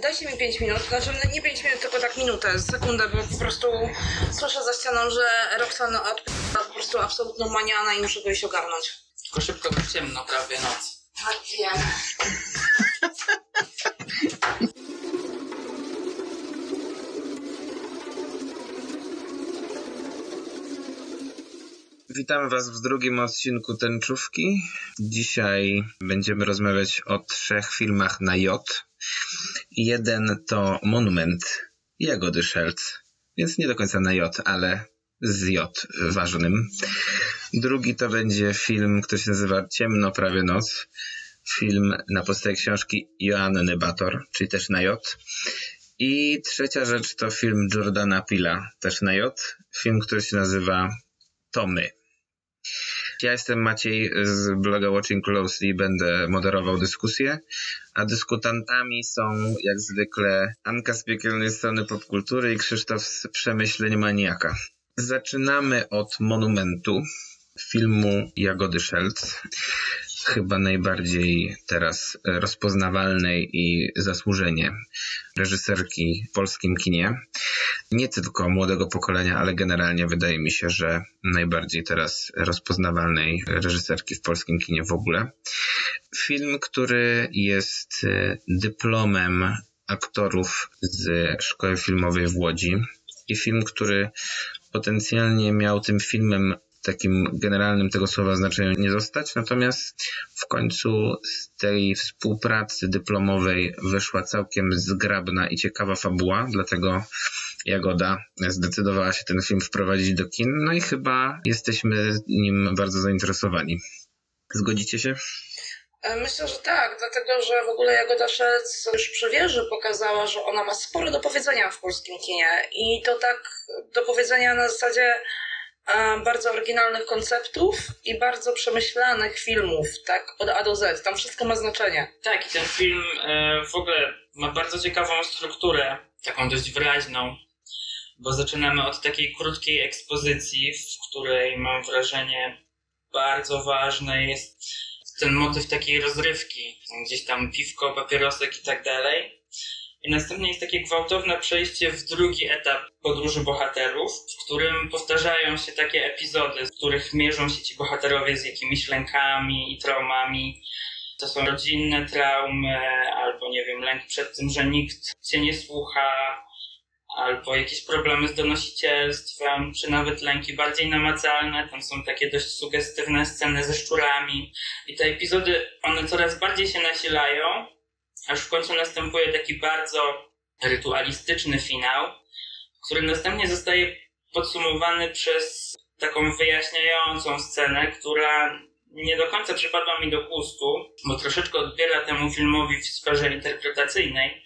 Dajcie mi 5 minut, znaczy nie 5 minut, tylko tak minutę, sekundę, bo po prostu słyszę za ścianą, że Roxana odp- po prostu absolutną maniana i muszę go iść ogarnąć. Tylko szybko, bo ciemno, prawie noc. Tak wiem. Witam Was w drugim odcinku Tęczówki. Dzisiaj będziemy rozmawiać o trzech filmach na J. Jeden to Monument Jagody Szelc, więc nie do końca na J, ale z J ważnym. Drugi to będzie film, który się nazywa Ciemno prawie noc. Film na podstawie książki Joanny Bator, czyli też na J. I trzecia rzecz to film Jordana Pila, też na J. Film, który się nazywa Tomy. Ja jestem Maciej z bloga Watching Closely będę moderował dyskusję, a dyskutantami są jak zwykle Anka z piekielnej strony popkultury i Krzysztof z przemyśleń maniaka. Zaczynamy od monumentu filmu Jagody Szelc. Chyba najbardziej teraz rozpoznawalnej i zasłużenie reżyserki w polskim kinie. Nie tylko młodego pokolenia, ale generalnie wydaje mi się, że najbardziej teraz rozpoznawalnej reżyserki w polskim kinie w ogóle. Film, który jest dyplomem aktorów z Szkoły Filmowej w Łodzi i film, który potencjalnie miał tym filmem takim generalnym tego słowa znaczeniu nie zostać, natomiast w końcu z tej współpracy dyplomowej wyszła całkiem zgrabna i ciekawa fabuła, dlatego Jagoda zdecydowała się ten film wprowadzić do kin, no i chyba jesteśmy nim bardzo zainteresowani. Zgodzicie się? Myślę, że tak, dlatego że w ogóle Jagoda Szelc już przy wieży pokazała, że ona ma sporo do powiedzenia w polskim kinie i to tak do powiedzenia na zasadzie bardzo oryginalnych konceptów i bardzo przemyślanych filmów, tak, od A do Z. Tam wszystko ma znaczenie. Tak, i ten film e, w ogóle ma bardzo ciekawą strukturę, taką dość wyraźną, bo zaczynamy od takiej krótkiej ekspozycji, w której mam wrażenie bardzo ważny jest ten motyw takiej rozrywki, gdzieś tam piwko, papierosek i tak dalej. I następnie jest takie gwałtowne przejście w drugi etap podróży bohaterów, w którym powtarzają się takie epizody, w których mierzą się ci bohaterowie z jakimiś lękami i traumami. To są rodzinne traumy, albo nie wiem, lęk przed tym, że nikt cię nie słucha, albo jakieś problemy z donosicielstwem, czy nawet lęki bardziej namacalne. Tam są takie dość sugestywne sceny ze szczurami. I te epizody, one coraz bardziej się nasilają, aż w końcu następuje taki bardzo rytualistyczny finał, który następnie zostaje podsumowany przez taką wyjaśniającą scenę, która nie do końca przypadła mi do gustu, bo troszeczkę odbiera temu filmowi w sferze interpretacyjnej,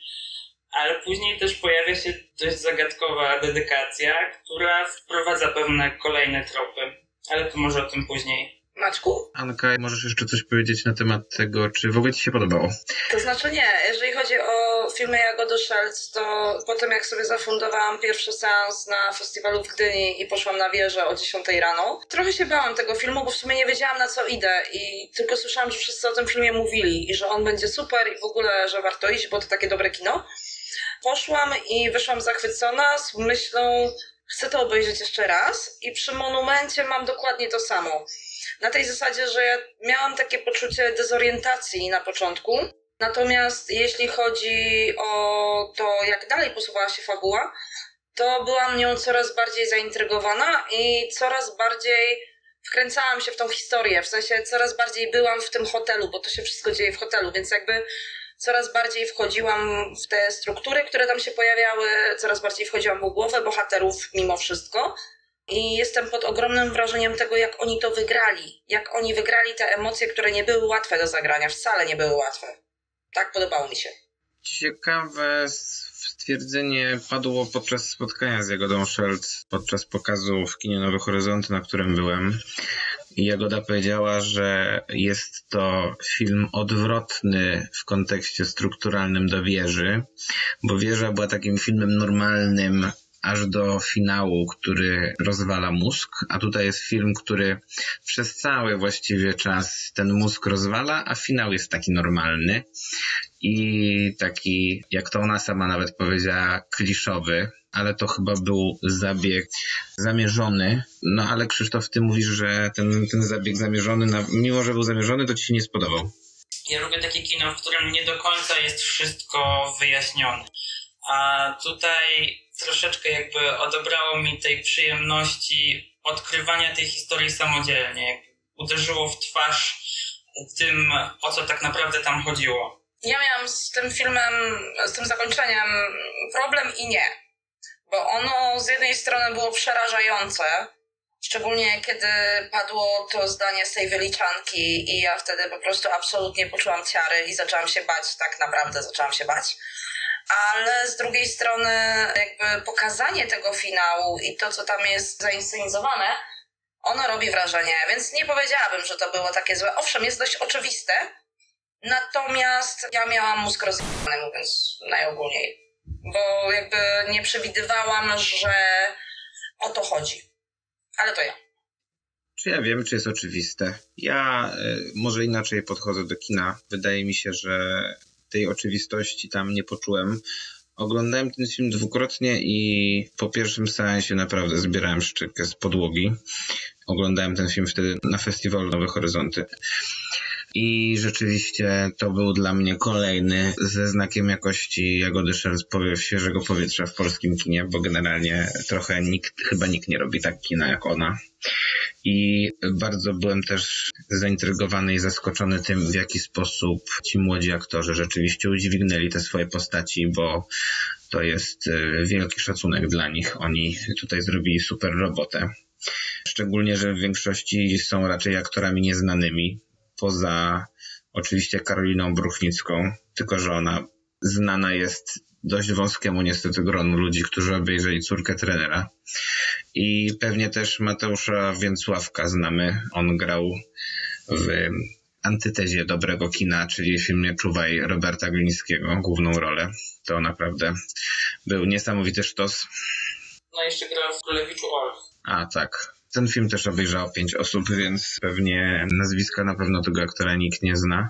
ale później też pojawia się dość zagadkowa dedykacja, która wprowadza pewne kolejne tropy, ale to może o tym później. Maczku? Anka, możesz jeszcze coś powiedzieć na temat tego, czy w ogóle Ci się podobało? To znaczy nie. Jeżeli chodzi o filmy Jagody Szelc, to potem jak sobie zafundowałam pierwszy seans na festiwalu w Gdyni i poszłam na wieżę o 10 rano, trochę się bałam tego filmu, bo w sumie nie wiedziałam na co idę i tylko słyszałam, że wszyscy o tym filmie mówili i że on będzie super i w ogóle, że warto iść, bo to takie dobre kino. Poszłam i wyszłam zachwycona z myślą, chcę to obejrzeć jeszcze raz i przy Monumencie mam dokładnie to samo na tej zasadzie, że ja miałam takie poczucie dezorientacji na początku. Natomiast jeśli chodzi o to, jak dalej posuwała się fabuła, to byłam nią coraz bardziej zaintrygowana i coraz bardziej wkręcałam się w tą historię. W sensie coraz bardziej byłam w tym hotelu, bo to się wszystko dzieje w hotelu, więc jakby coraz bardziej wchodziłam w te struktury, które tam się pojawiały, coraz bardziej wchodziłam w głowę bohaterów mimo wszystko. I jestem pod ogromnym wrażeniem tego, jak oni to wygrali. Jak oni wygrali te emocje, które nie były łatwe do zagrania, wcale nie były łatwe. Tak podobało mi się. Ciekawe stwierdzenie padło podczas spotkania z Jagodą Szelc, podczas pokazu w kinie Nowe Horyzonty, na którym byłem. Jagoda powiedziała, że jest to film odwrotny w kontekście strukturalnym do wieży, bo wieża była takim filmem normalnym, aż do finału, który rozwala mózg, a tutaj jest film, który przez cały właściwie czas ten mózg rozwala, a finał jest taki normalny i taki, jak to ona sama nawet powiedziała, kliszowy, ale to chyba był zabieg zamierzony. No ale Krzysztof, ty mówisz, że ten, ten zabieg zamierzony, mimo że był zamierzony, to ci się nie spodobał. Ja lubię takie kino, w którym nie do końca jest wszystko wyjaśnione. A tutaj troszeczkę jakby odebrało mi tej przyjemności odkrywania tej historii samodzielnie. Uderzyło w twarz tym, o co tak naprawdę tam chodziło. Ja miałam z tym filmem, z tym zakończeniem problem i nie. Bo ono z jednej strony było przerażające, szczególnie kiedy padło to zdanie z tej wyliczanki i ja wtedy po prostu absolutnie poczułam ciary i zaczęłam się bać, tak naprawdę zaczęłam się bać. Ale z drugiej strony jakby pokazanie tego finału i to, co tam jest zainscenizowane, ono robi wrażenie, więc nie powiedziałabym, że to było takie złe. Owszem, jest dość oczywiste, natomiast ja miałam mózg rozjebany, mówiąc najogólniej bo jakby nie przewidywałam, że o to chodzi. Ale to ja. Czy ja wiem, czy jest oczywiste? Ja y, może inaczej podchodzę do kina. Wydaje mi się, że tej oczywistości tam nie poczułem. Oglądałem ten film dwukrotnie i po pierwszym seansie naprawdę zbierałem szczykę z podłogi. Oglądałem ten film wtedy na festiwalu Nowe Horyzonty. I rzeczywiście to był dla mnie kolejny ze znakiem jakości Jagody Szelc świeżego powietrza w polskim kinie, bo generalnie trochę nikt, chyba nikt nie robi tak kina jak ona. I bardzo byłem też zaintrygowany i zaskoczony tym, w jaki sposób ci młodzi aktorzy rzeczywiście udźwignęli te swoje postaci, bo to jest e, wielki szacunek dla nich. Oni tutaj zrobili super robotę. Szczególnie, że w większości są raczej aktorami nieznanymi, poza oczywiście Karoliną Bruchnicką, tylko że ona znana jest dość wąskiemu niestety gronu ludzi, którzy obejrzeli córkę trenera. I pewnie też Mateusza Więcławka znamy. On grał w antytezie dobrego kina, czyli w filmie Czuwaj Roberta Glińskiego, główną rolę. To naprawdę był niesamowity sztos. No jeszcze gra w Królewiczu Olf. A tak, ten film też obejrzało pięć osób, więc pewnie nazwiska na pewno tego aktora nikt nie zna.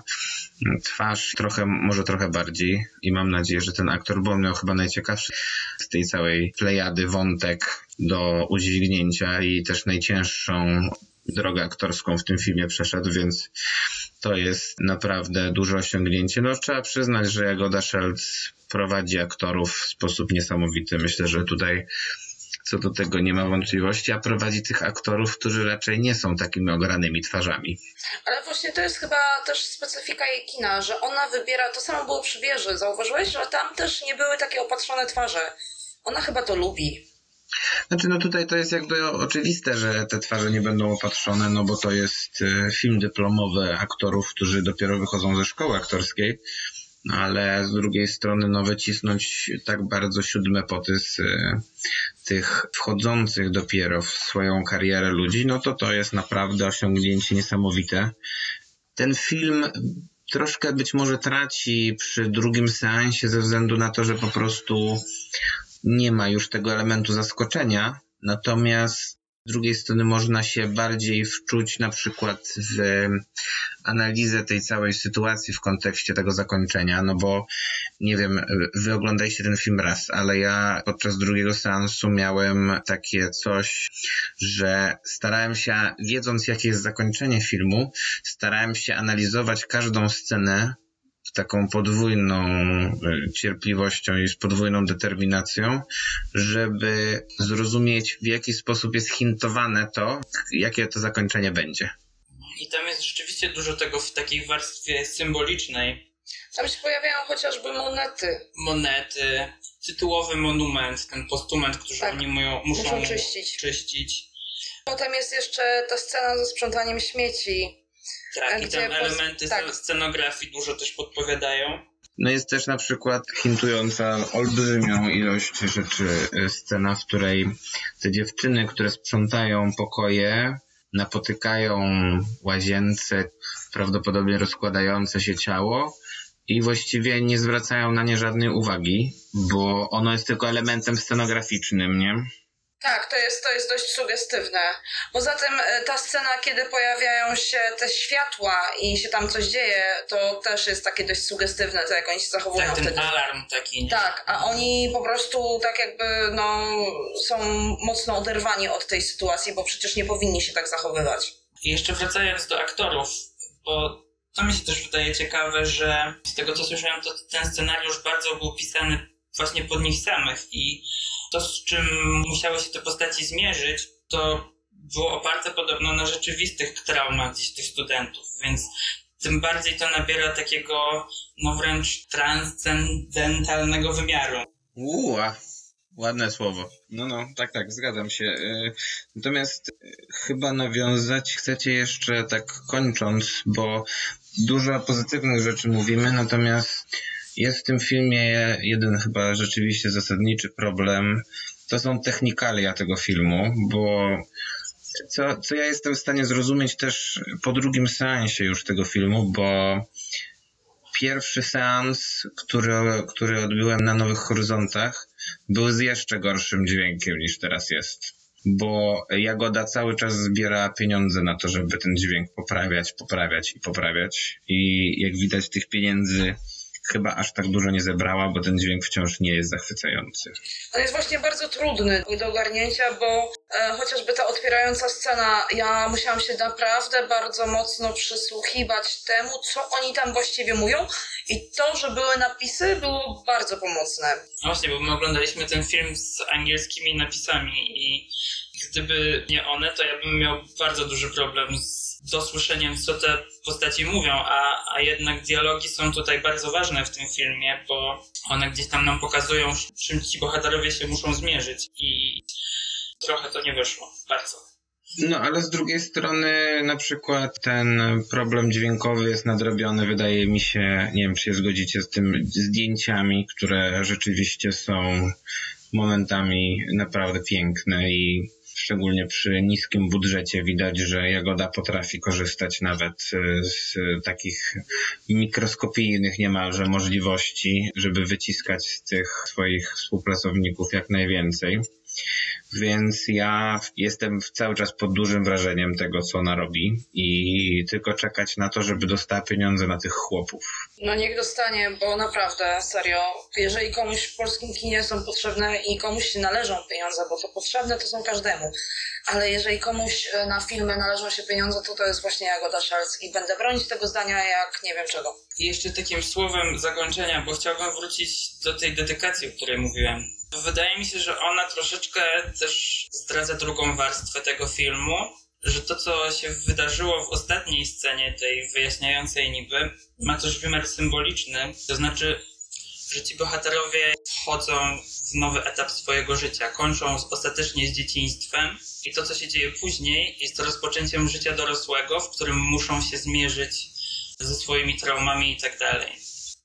Twarz trochę, może trochę bardziej i mam nadzieję, że ten aktor, on miał chyba najciekawszy z tej całej plejady wątek do udźwignięcia i też najcięższą drogę aktorską w tym filmie przeszedł, więc to jest naprawdę duże osiągnięcie. No trzeba przyznać, że Jagoda Szelc prowadzi aktorów w sposób niesamowity. Myślę, że tutaj co do tego nie ma wątpliwości, a prowadzi tych aktorów, którzy raczej nie są takimi ogranymi twarzami. Ale właśnie to jest chyba też specyfika jej kina, że ona wybiera, to samo było przy wieży, zauważyłeś, że tam też nie były takie opatrzone twarze. Ona chyba to lubi. Znaczy, no tutaj to jest jakby oczywiste, że te twarze nie będą opatrzone, no bo to jest e, film dyplomowy aktorów, którzy dopiero wychodzą ze szkoły aktorskiej, ale z drugiej strony no wycisnąć tak bardzo siódme poty z e, tych wchodzących dopiero w swoją karierę ludzi, no to to jest naprawdę osiągnięcie niesamowite. Ten film troszkę być może traci przy drugim seansie ze względu na to, że po prostu nie ma już tego elementu zaskoczenia, natomiast z drugiej strony można się bardziej wczuć na przykład w analizę tej całej sytuacji w kontekście tego zakończenia, no bo nie wiem, wy oglądaliście ten film raz, ale ja podczas drugiego seansu miałem takie coś, że starałem się, wiedząc jakie jest zakończenie filmu, starałem się analizować każdą scenę taką podwójną e, cierpliwością i z podwójną determinacją, żeby zrozumieć, w jaki sposób jest hintowane to, jakie to zakończenie będzie. I tam jest rzeczywiście dużo tego w takiej warstwie symbolicznej. Tam się pojawiają chociażby monety. Monety, tytułowy monument, ten postument, który tak. oni muszą, muszą czyścić. czyścić. Potem jest jeszcze ta scena ze sprzątaniem śmieci tak, i tam elementy tak. scenografii dużo też podpowiadają. No jest też na przykład hintująca olbrzymią ilość rzeczy y, scena, w której te dziewczyny, które sprzątają pokoje, napotykają łazience prawdopodobnie rozkładające się ciało i właściwie nie zwracają na nie żadnej uwagi, bo ono jest tylko elementem scenograficznym, nie? Tak, to jest, to jest dość sugestywne. Poza tym e, ta scena, kiedy pojawiają się te światła i się tam coś dzieje, to też jest takie dość sugestywne, to jak oni się zachowują Tak, ten wtedy. alarm taki. nie? Tak, a oni po prostu tak jakby no, są mocno oderwani od tej sytuacji, bo przecież nie powinni się tak zachowywać. I jeszcze wracając do aktorów, bo to mi się też wydaje ciekawe, że z tego co słyszałem, to ten scenariusz bardzo był pisany właśnie pod nich samych i to, z czym musiały się te postaci zmierzyć, to było oparte podobno na rzeczywistych traumach gdzieś tych studentów, więc tym bardziej to nabiera takiego, no wręcz transcendentalnego wymiaru. Uła, ładne słowo. No, no, tak, tak, zgadzam się. Y, Natomiast y, chyba nawiązać chcecie jeszcze tak kończąc, bo dużo pozytywnych rzeczy mówimy, natomiast jest w tym filmie jeden chyba rzeczywiście zasadniczy problem. To są technikalia tego filmu, bo co, co ja jestem w stanie zrozumieć też po drugim seansie już tego filmu, bo pierwszy seans, który, który odbyłem na Nowych Horyzontach, był z jeszcze gorszym dźwiękiem niż teraz jest. Bo Jagoda cały czas zbiera pieniądze na to, żeby ten dźwięk poprawiać, poprawiać i poprawiać. I jak widać, tych pieniędzy chyba aż tak dużo nie zebrała, bo ten dźwięk wciąż nie jest zachwycający. On jest właśnie bardzo trudny do ogarnięcia, bo e, chociażby ta otwierająca scena, ja musiałam się naprawdę bardzo mocno przysłuchiwać temu, co oni tam właściwie mówią i to, że były napisy, było bardzo pomocne. No właśnie, bo my oglądaliśmy ten film z angielskimi napisami i gdyby nie one, to ja bym miał bardzo duży problem z dosłyszeniem, co te postaci mówią, a, a jednak dialogi są tutaj bardzo ważne w tym filmie, bo one gdzieś tam nam pokazują, czym ci bohaterowie się muszą zmierzyć i trochę to nie wyszło. Bardzo. No, ale z drugiej strony na przykład ten problem dźwiękowy jest nadrobiony, wydaje mi się, nie wiem czy się zgodzicie z tym, zdjęciami, które rzeczywiście są momentami naprawdę piękne i szczególnie przy niskim budżecie widać, że Jagoda potrafi korzystać nawet e, z takich mikroskopijnych niemalże możliwości, żeby wyciskać z tych swoich współpracowników jak najwięcej. Więc ja jestem cały czas pod dużym wrażeniem tego, co ona robi i tylko czekać na to, żeby dostała pieniądze na tych chłopów. No niech dostanie, bo naprawdę, serio, jeżeli komuś w polskim kinie są potrzebne i komuś się należą pieniądze, bo to potrzebne to są każdemu, ale jeżeli komuś e, na filmy należą się pieniądze, to to jest właśnie Jagoda Szalc i będę bronić tego zdania jak nie wiem czego. I jeszcze takim słowem zakończenia, bo chciałbym wrócić do tej dedykacji, o której mówiłem. Wydaje mi się, że ona troszeczkę też zdradza drugą warstwę tego filmu, że to, co się wydarzyło w ostatniej scenie, tej wyjaśniającej niby, ma też wymiar symboliczny. To znaczy, że ci bohaterowie wchodzą w nowy etap swojego życia, kończą ostatecznie z dzieciństwem i to, co się dzieje później, jest rozpoczęciem życia dorosłego, w którym muszą się zmierzyć ze swoimi traumami i tak dalej.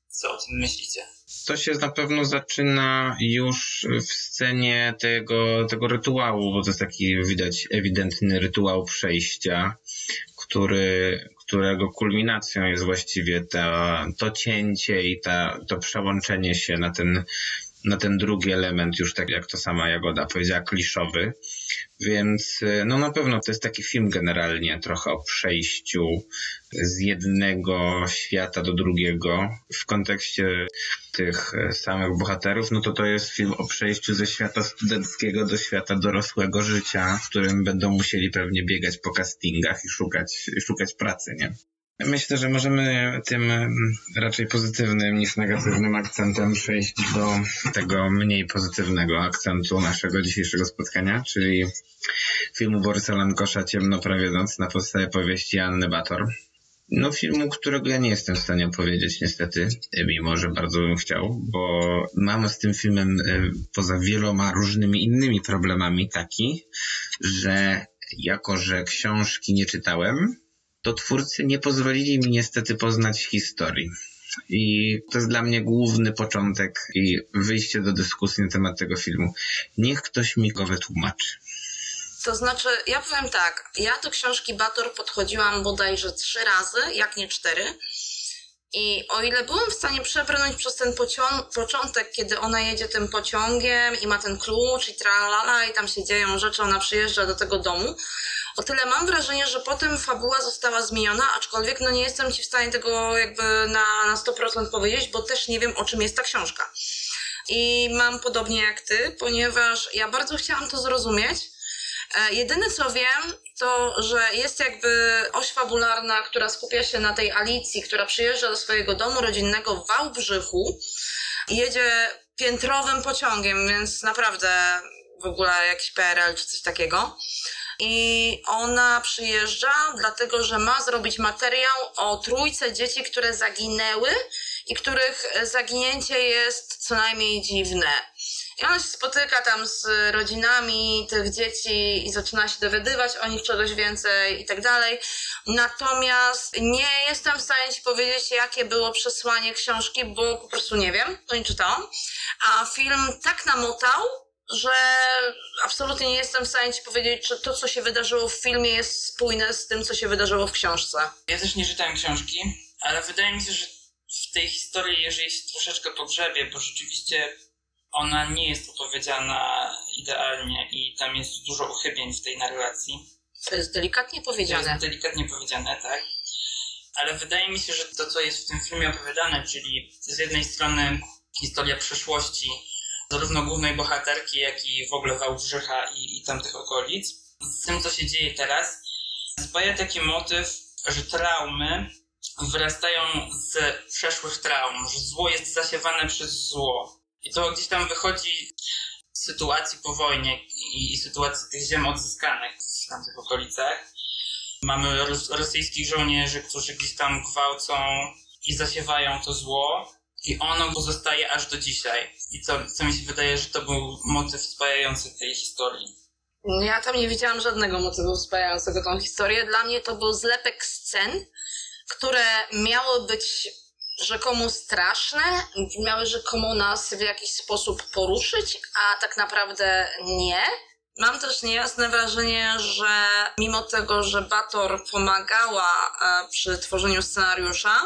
Co o tym myślicie? To się na pewno zaczyna już w scenie tego, tego rytuału, bo to jest taki widać ewidentny rytuał przejścia, który, którego kulminacją jest właściwie to, to cięcie i ta, to przełączenie się na ten, na ten drugi element, już tak jak to sama Jagoda powiedziała, kliszowy. Więc no na pewno to jest taki film generalnie trochę o przejściu z jednego świata do drugiego. W kontekście tych samych bohaterów, no to to jest film o przejściu ze świata studenckiego do świata dorosłego życia, w którym będą musieli pewnie biegać po castingach i szukać, szukać pracy, nie? Myślę, że możemy tym raczej pozytywnym niż negatywnym akcentem przejść do tego mniej pozytywnego akcentu naszego dzisiejszego spotkania, czyli filmu Borysa Lankosza Ciemno prawie noc na podstawie powieści Anny Bator. No filmu, którego ja nie jestem w stanie opowiedzieć niestety, mimo że bardzo bym chciał, bo mam z tym filmem poza wieloma różnymi innymi problemami taki, że jako, że książki nie czytałem, to twórcy nie pozwolili mi niestety poznać historii. I to jest dla mnie główny początek i wyjście do dyskusji na temat tego filmu. Niech ktoś mi go wytłumaczy. To znaczy, ja powiem tak, ja do książki Bator podchodziłam bodajże trzy razy, jak nie cztery. I o ile byłam w stanie przebrnąć przez ten pocią- początek, kiedy ona jedzie tym pociągiem i ma ten klucz i tralala i tam się dzieją rzeczy, ona przyjeżdża do tego domu, o tyle mam wrażenie, że potem fabuła została zmieniona, aczkolwiek no nie jestem ci w stanie tego jakby na, na 100% powiedzieć, bo też nie wiem o czym jest ta książka. I mam podobnie jak ty, ponieważ ja bardzo chciałam to zrozumieć. E, jedyne co wiem, to że jest jakby oś fabularna, która skupia się na tej Alicji, która przyjeżdża do swojego domu rodzinnego w Wałbrzychu i jedzie piętrowym pociągiem, więc naprawdę w ogóle jakiś PRL czy coś takiego. I ona przyjeżdża, dlatego że ma zrobić materiał o trójce dzieci, które zaginęły i których zaginięcie jest co najmniej dziwne. I ona się spotyka tam z rodzinami tych dzieci i zaczyna się dowiadywać o nich czegoś więcej i tak dalej. Natomiast nie jestem w stanie ci powiedzieć, jakie było przesłanie książki, bo po prostu nie wiem, to nie czytałam. A film tak namotał, że absolutnie nie jestem w stanie ci powiedzieć, czy to, co się wydarzyło w filmie, jest spójne z tym, co się wydarzyło w książce. Ja też nie czytałem książki, ale wydaje mi się, że w tej historii, jeżeli się troszeczkę pogrzebie, bo rzeczywiście ona nie jest opowiedziana idealnie i tam jest dużo uchybień w tej narracji. To jest delikatnie To powiedziane. jest delikatnie powiedziane, tak? Ale wydaje mi się, że to, co jest w tym filmie opowiadane, czyli z jednej strony historia przeszłości zarówno głównej bohaterki, jak i w ogóle Wałbrzycha i, i tamtych okolic, z tym, co się dzieje teraz, spaja taki motyw, że traumy wyrastają z przeszłych traum, że zło jest zasiewane przez zło. I to gdzieś tam wychodzi z sytuacji po wojnie i, i sytuacji tych ziem odzyskanych w tamtych okolicach. Mamy ros rosyjskich żołnierzy, którzy gdzieś tam gwałcą i zasiewają to zło. I ono pozostaje aż do dzisiaj. I co, co mi się wydaje, że to był motyw spajający tej historii. Ja tam nie widziałam żadnego motywu spajającego tą historię. Dla mnie to był zlepek scen, które miały być rzekomo straszne, miały rzekomo nas w jakiś sposób poruszyć, a tak naprawdę nie. Mam też niejasne wrażenie, że mimo tego, że Bator pomagała e, przy tworzeniu scenariusza,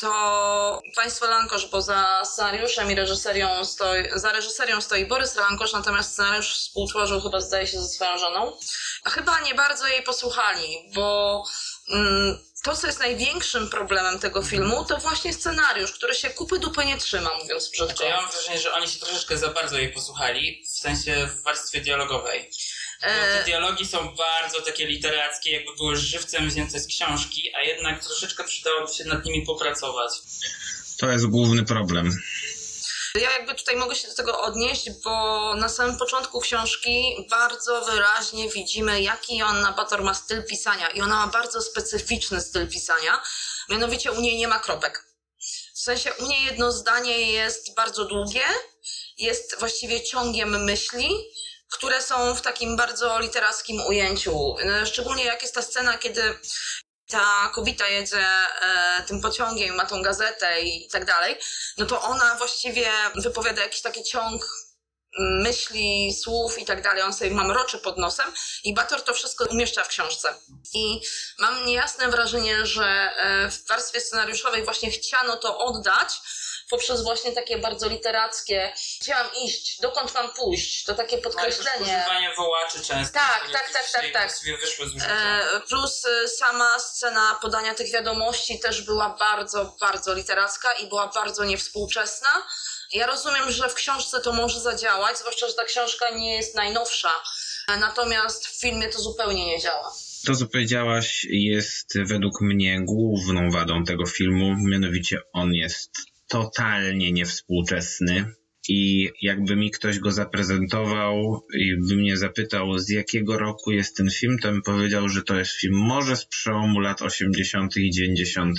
to państwo Lankosz, bo za scenariuszem i reżyserią stoi, za reżyserią stoi Borys Lankosz, natomiast scenariusz współtworzył chyba zdaje się ze swoją żoną. Chyba nie bardzo jej posłuchali, bo to, co jest największym problemem tego filmu, to właśnie scenariusz, który się kupy dupy nie trzyma, mówiąc brzydko. Znaczy, ja mam wrażenie, że oni się troszeczkę za bardzo jej posłuchali, w sensie w warstwie dialogowej. Bo te E, dialogi są bardzo takie literackie, jakby były żywcem wzięte z książki, a jednak troszeczkę przydałoby się nad nimi popracować. To jest główny problem. Ja jakby tutaj mogę się do tego odnieść, bo na samym początku książki bardzo wyraźnie widzimy, jaki Joanna Bator ma styl pisania. I ona ma bardzo specyficzny styl pisania, mianowicie u niej nie ma kropek. W sensie u niej jedno zdanie jest bardzo długie, jest właściwie ciągiem myśli, które są w takim bardzo literackim ujęciu. E, Szczególnie jak jest ta scena, kiedy ta kobieta jedzie e, tym pociągiem, ma tą gazetę i tak dalej, no to ona właściwie wypowiada jakiś taki ciąg mm, myśli, słów i tak dalej, on sobie mamroczy pod nosem i Bator to wszystko umieszcza w książce. I mam niejasne wrażenie, że e, w warstwie scenariuszowej właśnie chciano to oddać poprzez właśnie takie bardzo literackie gdzie mam iść, dokąd mam pójść, to takie też podkreślenie. używanie wołaczy często. Tak, tak, tak, tak, tak. E, Plus e, sama scena podania tych wiadomości też była bardzo, bardzo literacka i była bardzo niewspółczesna. Ja rozumiem, że w książce to może zadziałać, zwłaszcza, że ta książka nie jest najnowsza. E, Natomiast w filmie to zupełnie nie działa. To, co powiedziałaś, jest według mnie główną wadą tego filmu, mianowicie on jest totalnie niewspółczesny. I jakby mi ktoś go zaprezentował i by mnie zapytał, z jakiego roku jest ten film, to bym powiedział, że to jest film może z przełomu lat 80. i 90.,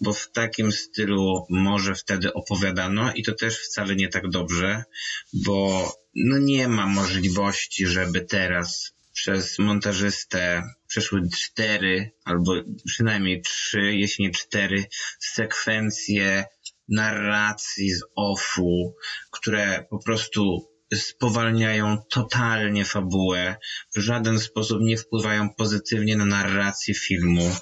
bo w takim stylu może wtedy opowiadano i to też wcale nie tak dobrze, bo no nie ma możliwości, żeby teraz przez montażystę przeszły cztery, albo przynajmniej trzy, jeśli nie cztery sekwencje narracji z offu, które po prostu spowalniają totalnie fabułę, w żaden sposób nie wpływają pozytywnie na narrację filmu.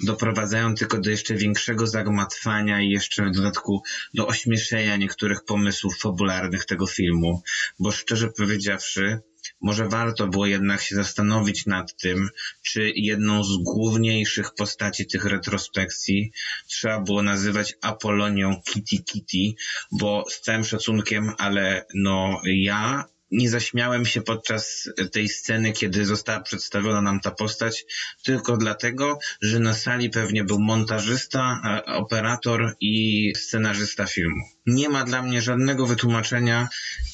doprowadzają tylko do jeszcze większego zagmatwania i jeszcze w dodatku do ośmieszenia niektórych pomysłów fabularnych tego filmu. Bo szczerze powiedziawszy, może warto było jednak się zastanowić nad tym, czy jedną z główniejszych postaci tych retrospekcji trzeba było nazywać Apolonią Kitty Kitty, bo z całym szacunkiem, ale no ja nie zaśmiałem się podczas tej sceny, kiedy została przedstawiona nam ta postać, tylko dlatego, że na sali pewnie był montażysta, operator i scenarzysta filmu. Nie ma dla mnie żadnego wytłumaczenia,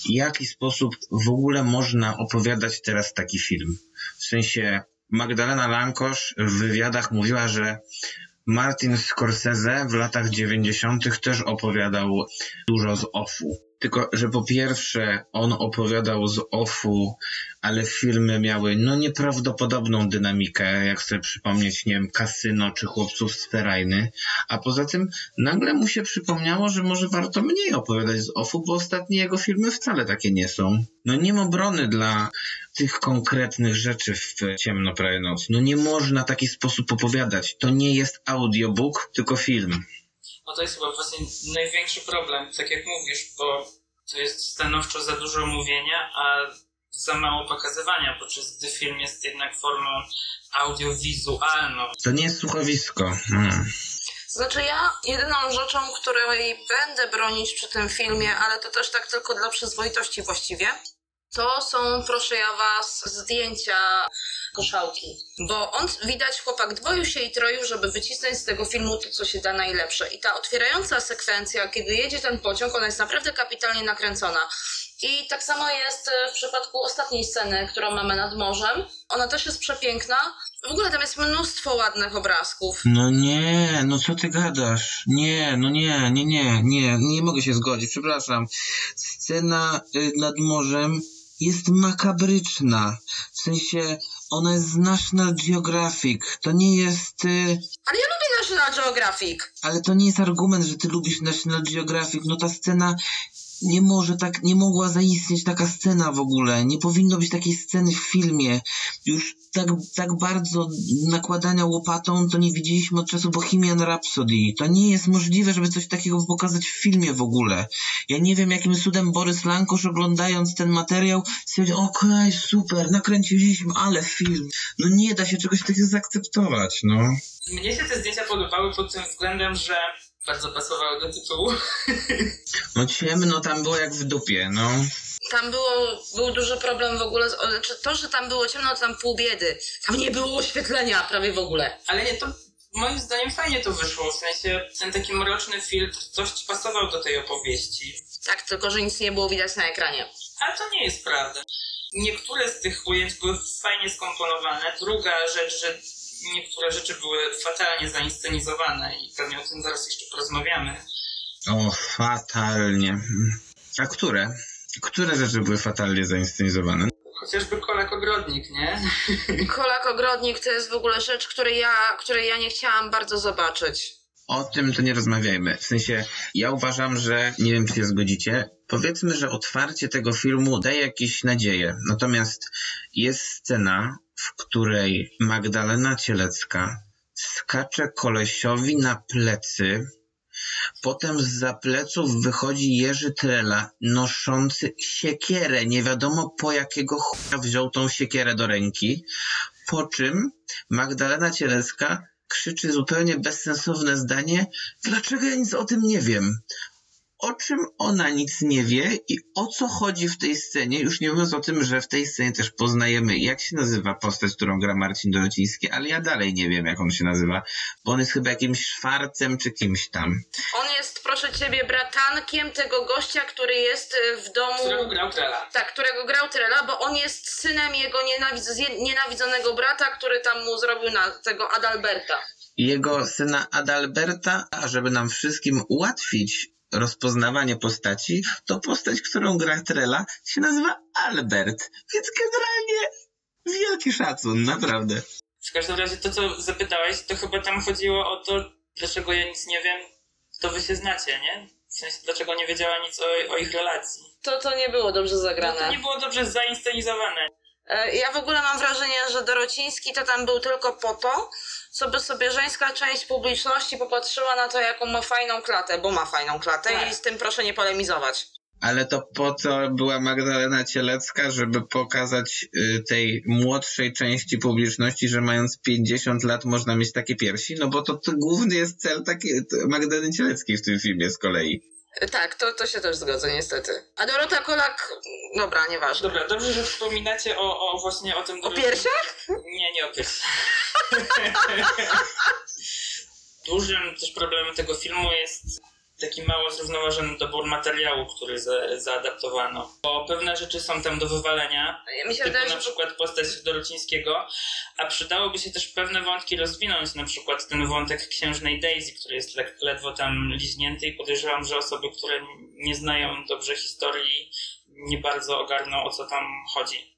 jaki sposób w ogóle można opowiadać teraz taki film. W sensie Magdalena Lankosz w wywiadach mówiła, że Martin Scorsese w latach 90. też opowiadał dużo z offu. Tylko, że po pierwsze on opowiadał z offu, ale filmy miały no nieprawdopodobną dynamikę, jak sobie przypomnieć, nie wiem, Kasyno czy Chłopców z Ferajny, a poza tym nagle mu się przypomniało, że może warto mniej opowiadać z offu, bo ostatnie jego filmy wcale takie nie są. No nie ma obrony dla tych konkretnych rzeczy w Ciemno prawie noc. No nie można w taki sposób opowiadać. To nie jest audiobook, tylko film. No to jest chyba właśnie największy problem, tak jak mówisz, bo to jest stanowczo za dużo mówienia, a za mało pokazywania, podczas gdy film jest jednak formą audiowizualną. To nie jest słuchowisko. Hmm. Znaczy ja jedyną rzeczą, której będę bronić przy tym filmie, ale to też tak tylko dla przyzwoitości właściwie, to są, proszę ja was, zdjęcia koszałki. Bo on, widać, chłopak dwoił się i troił, żeby wycisnąć z tego filmu to, co się da najlepsze. I ta otwierająca sekwencja, kiedy jedzie ten pociąg, ona jest naprawdę kapitalnie nakręcona. I tak samo jest e, w przypadku ostatniej sceny, którą mamy nad morzem. Ona też jest przepiękna. W ogóle tam jest mnóstwo ładnych obrazków. No nie, no co ty gadasz? Nie, no nie, nie, nie, nie, nie mogę się zgodzić, przepraszam. Scena y, nad morzem jest makabryczna. W sensie, ona jest z National Geographic. To nie jest... Y, Ale ja lubię National Geographic. ale to nie jest argument, że ty lubisz National Geographic. No ta scena nie może tak, nie mogła zaistnieć taka scena w ogóle. Nie powinno być takiej sceny w filmie. Już tak, tak bardzo nakładania łopatą to nie widzieliśmy od czasu Bohemian Rhapsody. To nie jest możliwe, żeby coś takiego pokazać w filmie w ogóle. Ja nie wiem, jakim cudem Borys Lankosz oglądając ten materiał stwierdził, okej, super, nakręciliśmy, ale film. No nie da się czegoś takiego zaakceptować, no. Mnie się te zdjęcia podobały pod tym względem, że bardzo pasowały do tytułu. No ciemno tam było jak w dupie, no. Tam było, był duży problem w ogóle. Z, znaczy to, że tam było ciemno, to tam pół biedy. Tam nie było oświetlenia prawie w ogóle. Ale nie, to moim zdaniem fajnie to wyszło, w sensie ten taki mroczny filtr dość pasował do tej opowieści. Tak, tylko że nic nie było widać na ekranie. Ale to nie jest prawda. Niektóre z tych ujęć były fajnie skomponowane. Druga rzecz, że niektóre rzeczy były fatalnie zainscenizowane i pewnie o tym zaraz jeszcze porozmawiamy. O, fatalnie. A które? Które rzeczy były fatalnie zainscenizowane? Chociażby Kolak Ogrodnik, nie? Kolak Ogrodnik to jest w ogóle rzecz, której ja, której ja nie chciałam bardzo zobaczyć. O tym to nie rozmawiajmy. W sensie, ja uważam, że nie wiem, czy się zgodzicie. Powiedzmy, że otwarcie tego filmu daje jakieś nadzieje. Natomiast jest scena, w której Magdalena Cielecka skacze kolesiowi na plecy. Potem z za pleców wychodzi Jerzy Trela, noszący siekierę. Nie wiadomo po jakiego chuja wziął tą siekierę do ręki. Po czym Magdalena Cielecka krzyczy zupełnie bezsensowne zdanie, dlaczego ja nic o tym nie wiem. O czym ona nic nie wie i o co chodzi w tej scenie, już nie mówiąc o tym, że w tej scenie też poznajemy, jak się nazywa postać, którą gra Marcin Dorociński, ale ja dalej nie wiem, jak on się nazywa, bo on jest chyba jakimś szwarcem czy kimś tam. On jest, proszę ciebie, bratankiem tego gościa, który jest y, w domu. Którego grał Trela. Tak, którego grał Trela, bo on jest synem jego nienawidz- nienawidzonego brata, który tam mu zrobił na tego Adalberta. Jego syna Adalberta, a żeby nam wszystkim ułatwić rozpoznawanie postaci, to postać, którą gra Trela się nazywa Albert, więc generalnie wielki szacun, naprawdę. W każdym razie to, co zapytałeś, to chyba tam chodziło o to, dlaczego ja nic nie wiem, to wy się znacie, nie? W sensie, dlaczego nie wiedziała nic o, o ich relacji. To to nie było dobrze No to zagrane. nie było dobrze zainscenizowane. E, Ja w ogóle mam wrażenie, że Dorociński to tam był tylko po to, co by sobie żeńska część publiczności popatrzyła na to, jaką ma fajną klatę, bo ma fajną klatę Tak. i z tym proszę nie polemizować. Ale to po co była Magdalena Cielecka, żeby pokazać y, tej młodszej części publiczności, że mając 50 lat można mieć takie piersi? No bo to, to główny jest cel taki, Magdaleny Cieleckiej w tym filmie z kolei. E, Tak, to, to się też zgodzę niestety. A Dorota Kolak, dobra, nieważne. Dobra, dobrze, że wspominacie o, o właśnie o tym... O piersiach? Nie, nie o piersiach. Dużym też problemem tego filmu jest taki mało zrównoważony dobór materiału, który za, zaadaptowano. Bo pewne rzeczy są tam do wywalenia, Mi się typu wydaje, na że przykład postać Dorocińskiego, a przydałoby się też pewne wątki rozwinąć, na przykład ten wątek księżnej Daisy, który jest lek- ledwo tam liźnięty i podejrzewam, że osoby, które nie znają dobrze historii, nie bardzo ogarną o co tam chodzi.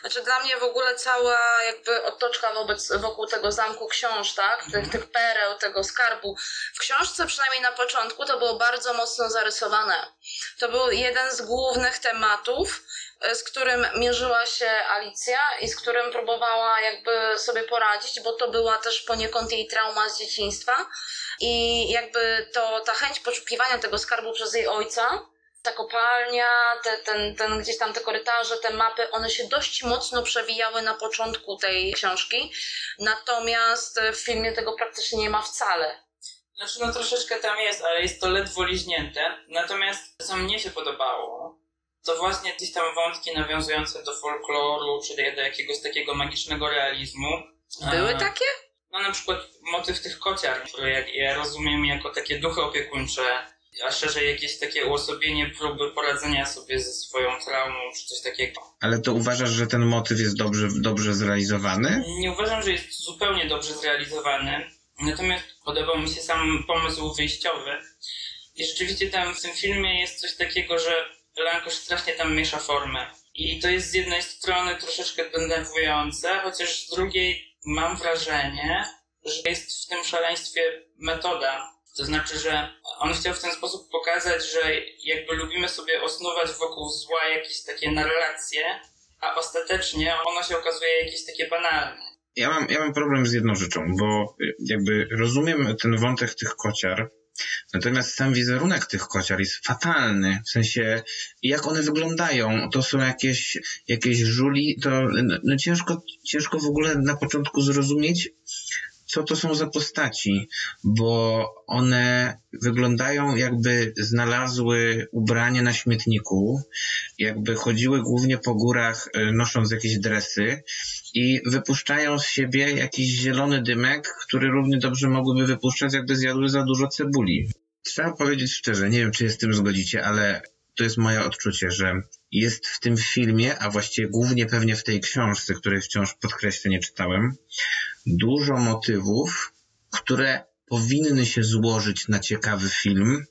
Znaczy dla mnie w ogóle cała jakby otoczka wobec, wokół tego zamku książ, tak? Tych, tych pereł, tego skarbu. W książce przynajmniej na początku to było bardzo mocno zarysowane. To był jeden z głównych tematów, e, z którym mierzyła się Alicja i z którym próbowała jakby sobie poradzić, bo to była też poniekąd jej trauma z dzieciństwa. I jakby to ta chęć poszukiwania tego skarbu przez jej ojca ta kopalnia, te, ten, ten gdzieś tam te korytarze, te mapy, one się dość mocno przewijały na początku tej książki, natomiast w filmie tego praktycznie nie ma wcale. Znaczy, no troszeczkę tam jest, ale jest to ledwo liźnięte. Natomiast co mnie się podobało, to właśnie gdzieś tam wątki nawiązujące do folkloru, czy do, jakiegoś takiego magicznego realizmu. Były E, takie? No na przykład motyw tych kociar, które jak, ja rozumiem jako takie duchy opiekuńcze, a szerzej jakieś takie uosobienie próby poradzenia sobie ze swoją traumą, czy coś takiego. Ale to uważasz, że ten motyw jest dobrze, dobrze zrealizowany? Nie uważam, że jest zupełnie dobrze zrealizowany, natomiast podobał mi się sam pomysł wyjściowy. I rzeczywiście tam w tym filmie jest coś takiego, że Lankosz strasznie tam miesza formy. I to jest z jednej strony troszeczkę denerwujące, chociaż z drugiej mam wrażenie, że jest w tym szaleństwie metoda. To znaczy, że on chciał w ten sposób pokazać, że jakby lubimy sobie osnuwać wokół zła jakieś takie narracje, a ostatecznie ono się okazuje jakieś takie banalne. Ja mam, ja mam problem z jedną rzeczą, bo y, jakby rozumiem ten wątek tych kociar, natomiast sam wizerunek tych kociar jest fatalny. W sensie, jak one wyglądają, to są jakieś, jakieś żuli, to no, no ciężko, ciężko w ogóle na początku zrozumieć, co to są za postaci, bo one wyglądają jakby znalazły ubranie na śmietniku, jakby chodziły głównie po górach y, nosząc jakieś dresy i wypuszczają z siebie jakiś zielony dymek, który równie dobrze mogłyby wypuszczać, jakby zjadły za dużo cebuli. Trzeba powiedzieć szczerze, nie wiem czy się z tym zgodzicie, ale to jest moje odczucie, że jest w tym filmie, a właściwie głównie pewnie w tej książce, której wciąż podkreślę nie czytałem, dużo motywów, które powinny się złożyć na ciekawy film,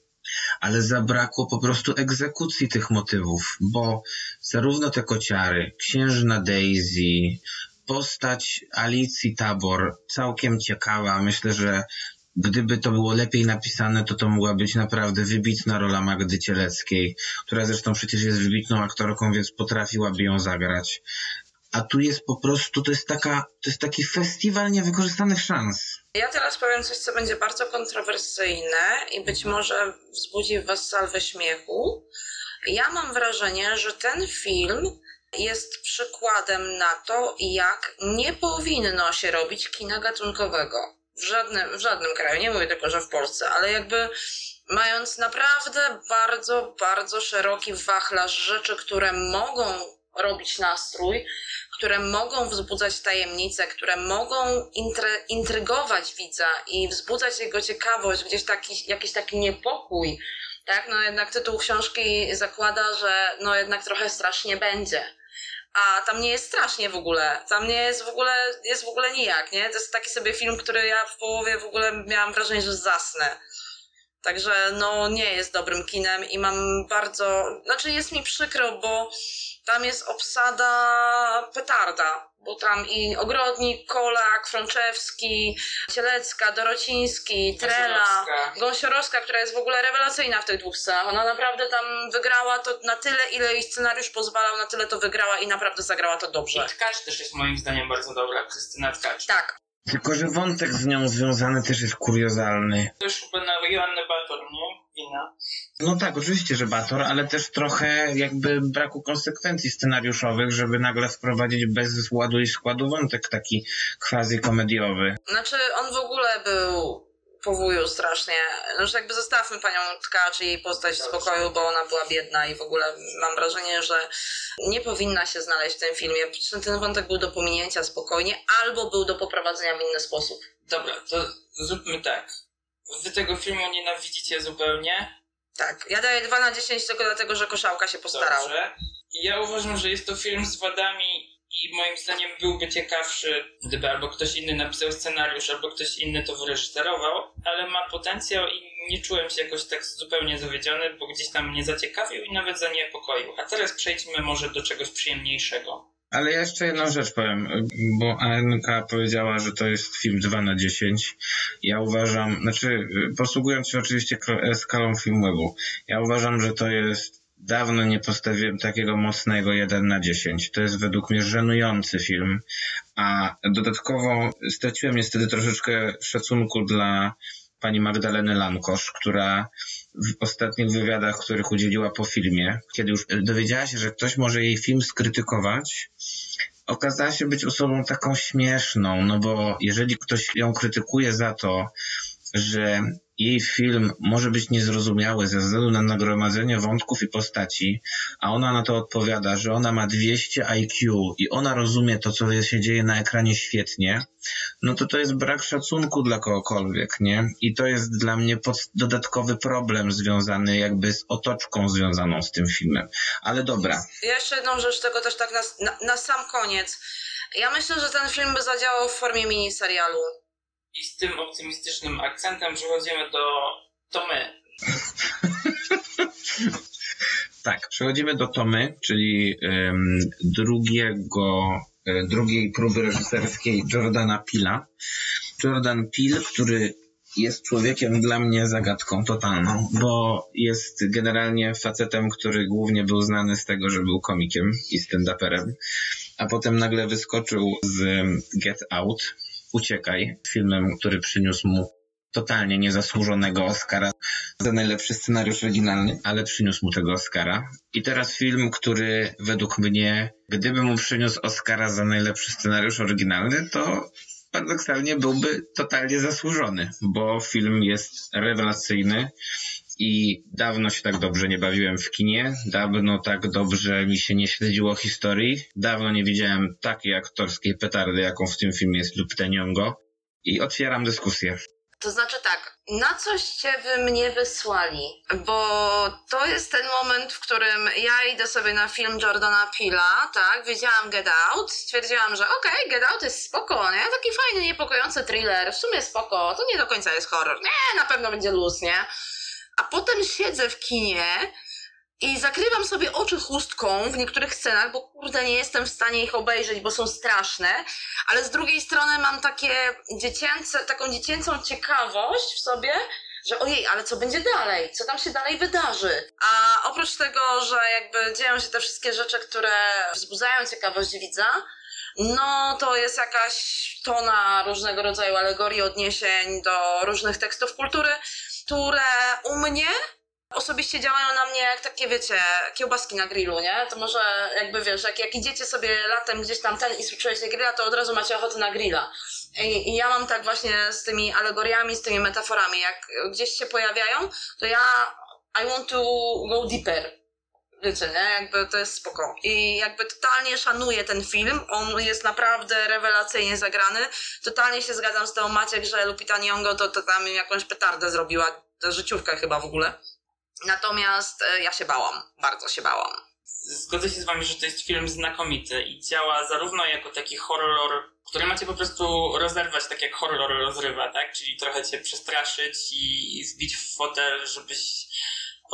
ale zabrakło po prostu egzekucji tych motywów, bo zarówno te kociary, księżna Daisy, postać Alicji Tabor całkiem ciekawa. Myślę, że gdyby to było lepiej napisane, to to mogła być naprawdę wybitna rola Magdy Cieleckiej, która zresztą przecież jest wybitną aktorką, więc potrafiłaby ją zagrać. A tu jest po prostu, to jest taka, to jest taki festiwal niewykorzystanych szans. Ja teraz powiem coś, co będzie bardzo kontrowersyjne i być może wzbudzi w Was salwę śmiechu. Ja mam wrażenie, że ten film jest przykładem na to, jak nie powinno się robić kina gatunkowego. W żadnym, w żadnym kraju, nie mówię tylko, że w Polsce, ale jakby mając naprawdę bardzo, bardzo szeroki wachlarz rzeczy, które mogą robić nastrój, które mogą wzbudzać tajemnice, które mogą intry- intrygować widza i wzbudzać jego ciekawość, gdzieś taki, jakiś taki niepokój, tak? No jednak tytuł książki zakłada, że no jednak trochę strasznie będzie. A tam nie jest strasznie w ogóle. Tam nie jest w ogóle, jest w ogóle nijak, nie? To jest taki sobie film, który ja w połowie w ogóle miałam wrażenie, że zasnę. Także no nie jest dobrym kinem i mam bardzo, znaczy jest mi przykro, bo tam jest obsada petarda, bo tam i Ogrodnik, Kolak, Frączewski, Cielecka, Dorociński, Trela, Gąsiorowska. Która jest w ogóle rewelacyjna w tych dwóch scenach. Ona naprawdę tam wygrała to na tyle, ile jej scenariusz pozwalał, na tyle to wygrała i naprawdę zagrała to I dobrze. Tkacz też jest moim zdaniem bardzo dobra, Krystyna Tkacz. Tak. Tylko, że wątek z nią związany też jest kuriozalny. To już chyba na Bator, nie? Wina. No tak, oczywiście, że Bator, ale też trochę jakby braku konsekwencji scenariuszowych, żeby nagle wprowadzić bez ładu i składu wątek taki quasi komediowy. Znaczy, on w ogóle był po wuju strasznie. Znaczy, jakby zostawmy panią Tkacz i jej postać w spokoju, bo ona była biedna i w ogóle mam wrażenie, że nie powinna się znaleźć w tym filmie. Ten- Ten wątek był do pominięcia spokojnie, albo był do poprowadzenia w inny sposób. Dobra, to zróbmy tak. Wy tego filmu nienawidzicie zupełnie. Tak, ja daję 2 na 10 tylko dlatego, że Koszałka się postarał. Dobrze. Ja uważam, że jest to film z wadami i moim zdaniem byłby ciekawszy, gdyby albo ktoś inny napisał scenariusz, albo ktoś inny to wyreżyserował, ale ma potencjał i nie czułem się jakoś tak zupełnie zawiedziony, bo gdzieś tam mnie zaciekawił i nawet zaniepokoił. A teraz przejdźmy może do czegoś przyjemniejszego. Ale ja jeszcze jedną rzecz powiem, bo Anka powiedziała, że to jest film 2 na 10. Ja uważam, znaczy posługując się oczywiście skalą filmową, ja uważam, że to jest dawno nie postawiłem takiego mocnego 1 na 10. To jest według mnie żenujący film, a dodatkowo straciłem niestety troszeczkę szacunku dla pani Magdaleny Lankosz, która w ostatnich wywiadach, których udzieliła po filmie, kiedy już dowiedziała się, że ktoś może jej film skrytykować, okazała się być osobą taką śmieszną, no bo jeżeli ktoś ją krytykuje za to, że jej film może być niezrozumiały ze względu na nagromadzenie wątków i postaci, a ona na to odpowiada, że ona ma 200 IQ i ona rozumie to, co się dzieje na ekranie świetnie, no to to jest brak szacunku dla kogokolwiek, nie? I to jest dla mnie dodatkowy problem związany jakby z otoczką związaną z tym filmem. Ale dobra, jeszcze jedną rzecz, tylko też tak na, na, na sam koniec. Ja myślę, że ten film by zadziałał w formie miniserialu. I z tym optymistycznym akcentem przechodzimy do to my. Tak, przechodzimy do Tomy, czyli em, drugiego, e, drugiej próby reżyserskiej Jordana Pila. Jordan Peele, który jest człowiekiem dla mnie zagadką totalną, bo jest generalnie facetem, który głównie był znany z tego, że był komikiem i stand-uperem, a potem nagle wyskoczył z Get Out, Uciekaj, filmem, który przyniósł mu totalnie niezasłużonego Oscara za najlepszy scenariusz oryginalny, ale przyniósł mu tego Oscara. I teraz film, który według mnie, gdyby mu przyniósł Oscara za najlepszy scenariusz oryginalny, to paradoksalnie byłby totalnie zasłużony, bo film jest rewelacyjny i dawno się tak dobrze nie bawiłem w kinie, dawno tak dobrze mi się nie śledziło historii, dawno nie widziałem takiej aktorskiej petardy, jaką w tym filmie jest Lupita Nyong'o. I otwieram dyskusję. To znaczy tak, na coście wy mnie wysłali, bo to jest ten moment, w którym ja idę sobie na film Jordana Pila, tak, widziałam Get Out, stwierdziłam, że okej, Get Out jest spoko, nie, taki fajny, niepokojący thriller, w sumie spoko, to nie do końca jest horror, nie, na pewno będzie luz, nie, a potem siedzę w kinie i zakrywam sobie oczy chustką w niektórych scenach, bo kurde nie jestem w stanie ich obejrzeć, bo są straszne, ale z drugiej strony mam takie dziecięce, taką dziecięcą ciekawość w sobie, że ojej, ale co będzie dalej? Co tam się dalej wydarzy? A oprócz tego, że jakby dzieją się te wszystkie rzeczy, które wzbudzają ciekawość widza, no to jest jakaś tona różnego rodzaju alegorii, odniesień do różnych tekstów kultury, które u mnie osobiście działają na mnie jak takie, wiecie, kiełbaski na grillu, nie? To może jakby, wiesz, jak, jak idziecie sobie latem gdzieś tam ten i czujecie grilla, to od razu macie ochotę na grilla. I, I ja mam tak właśnie z tymi alegoriami, z tymi metaforami. Jak gdzieś się pojawiają, to ja I want to go deeper. Wiecie, nie? Jakby to jest spoko. I jakby totalnie szanuję ten film. On jest naprawdę rewelacyjnie zagrany. Totalnie się zgadzam z tą Maciek, że Lupita Nyong'o to, to tam jakąś petardę zrobiła. To życiówka chyba w ogóle. Natomiast e, ja się bałam. Bardzo się bałam. Zgodzę się z wami, że to jest film znakomity i działa zarówno jako taki horror, który macie po prostu rozerwać tak jak horror rozrywa, tak? Czyli trochę cię przestraszyć i zbić w fotel, żebyś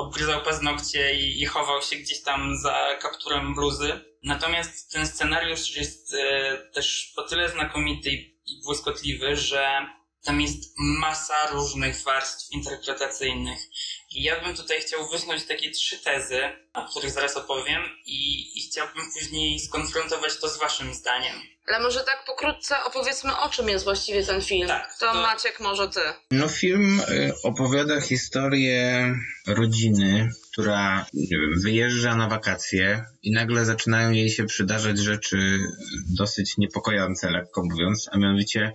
obgryzał paznokcie i, i chował się gdzieś tam za kapturem bluzy. Natomiast ten scenariusz jest e, też o tyle znakomity i i błyskotliwy, że tam jest masa różnych warstw interpretacyjnych. I ja bym tutaj chciał wysnuć takie trzy tezy, o których zaraz opowiem, i, i chciałbym później skonfrontować to z waszym zdaniem. Ale może tak pokrótce opowiedzmy, o czym jest właściwie ten film. Tak, to, to- Maciek, może ty. No film y, opowiada historię rodziny, która wyjeżdża na wakacje i nagle zaczynają jej się przydarzać rzeczy dosyć niepokojące, lekko mówiąc, a mianowicie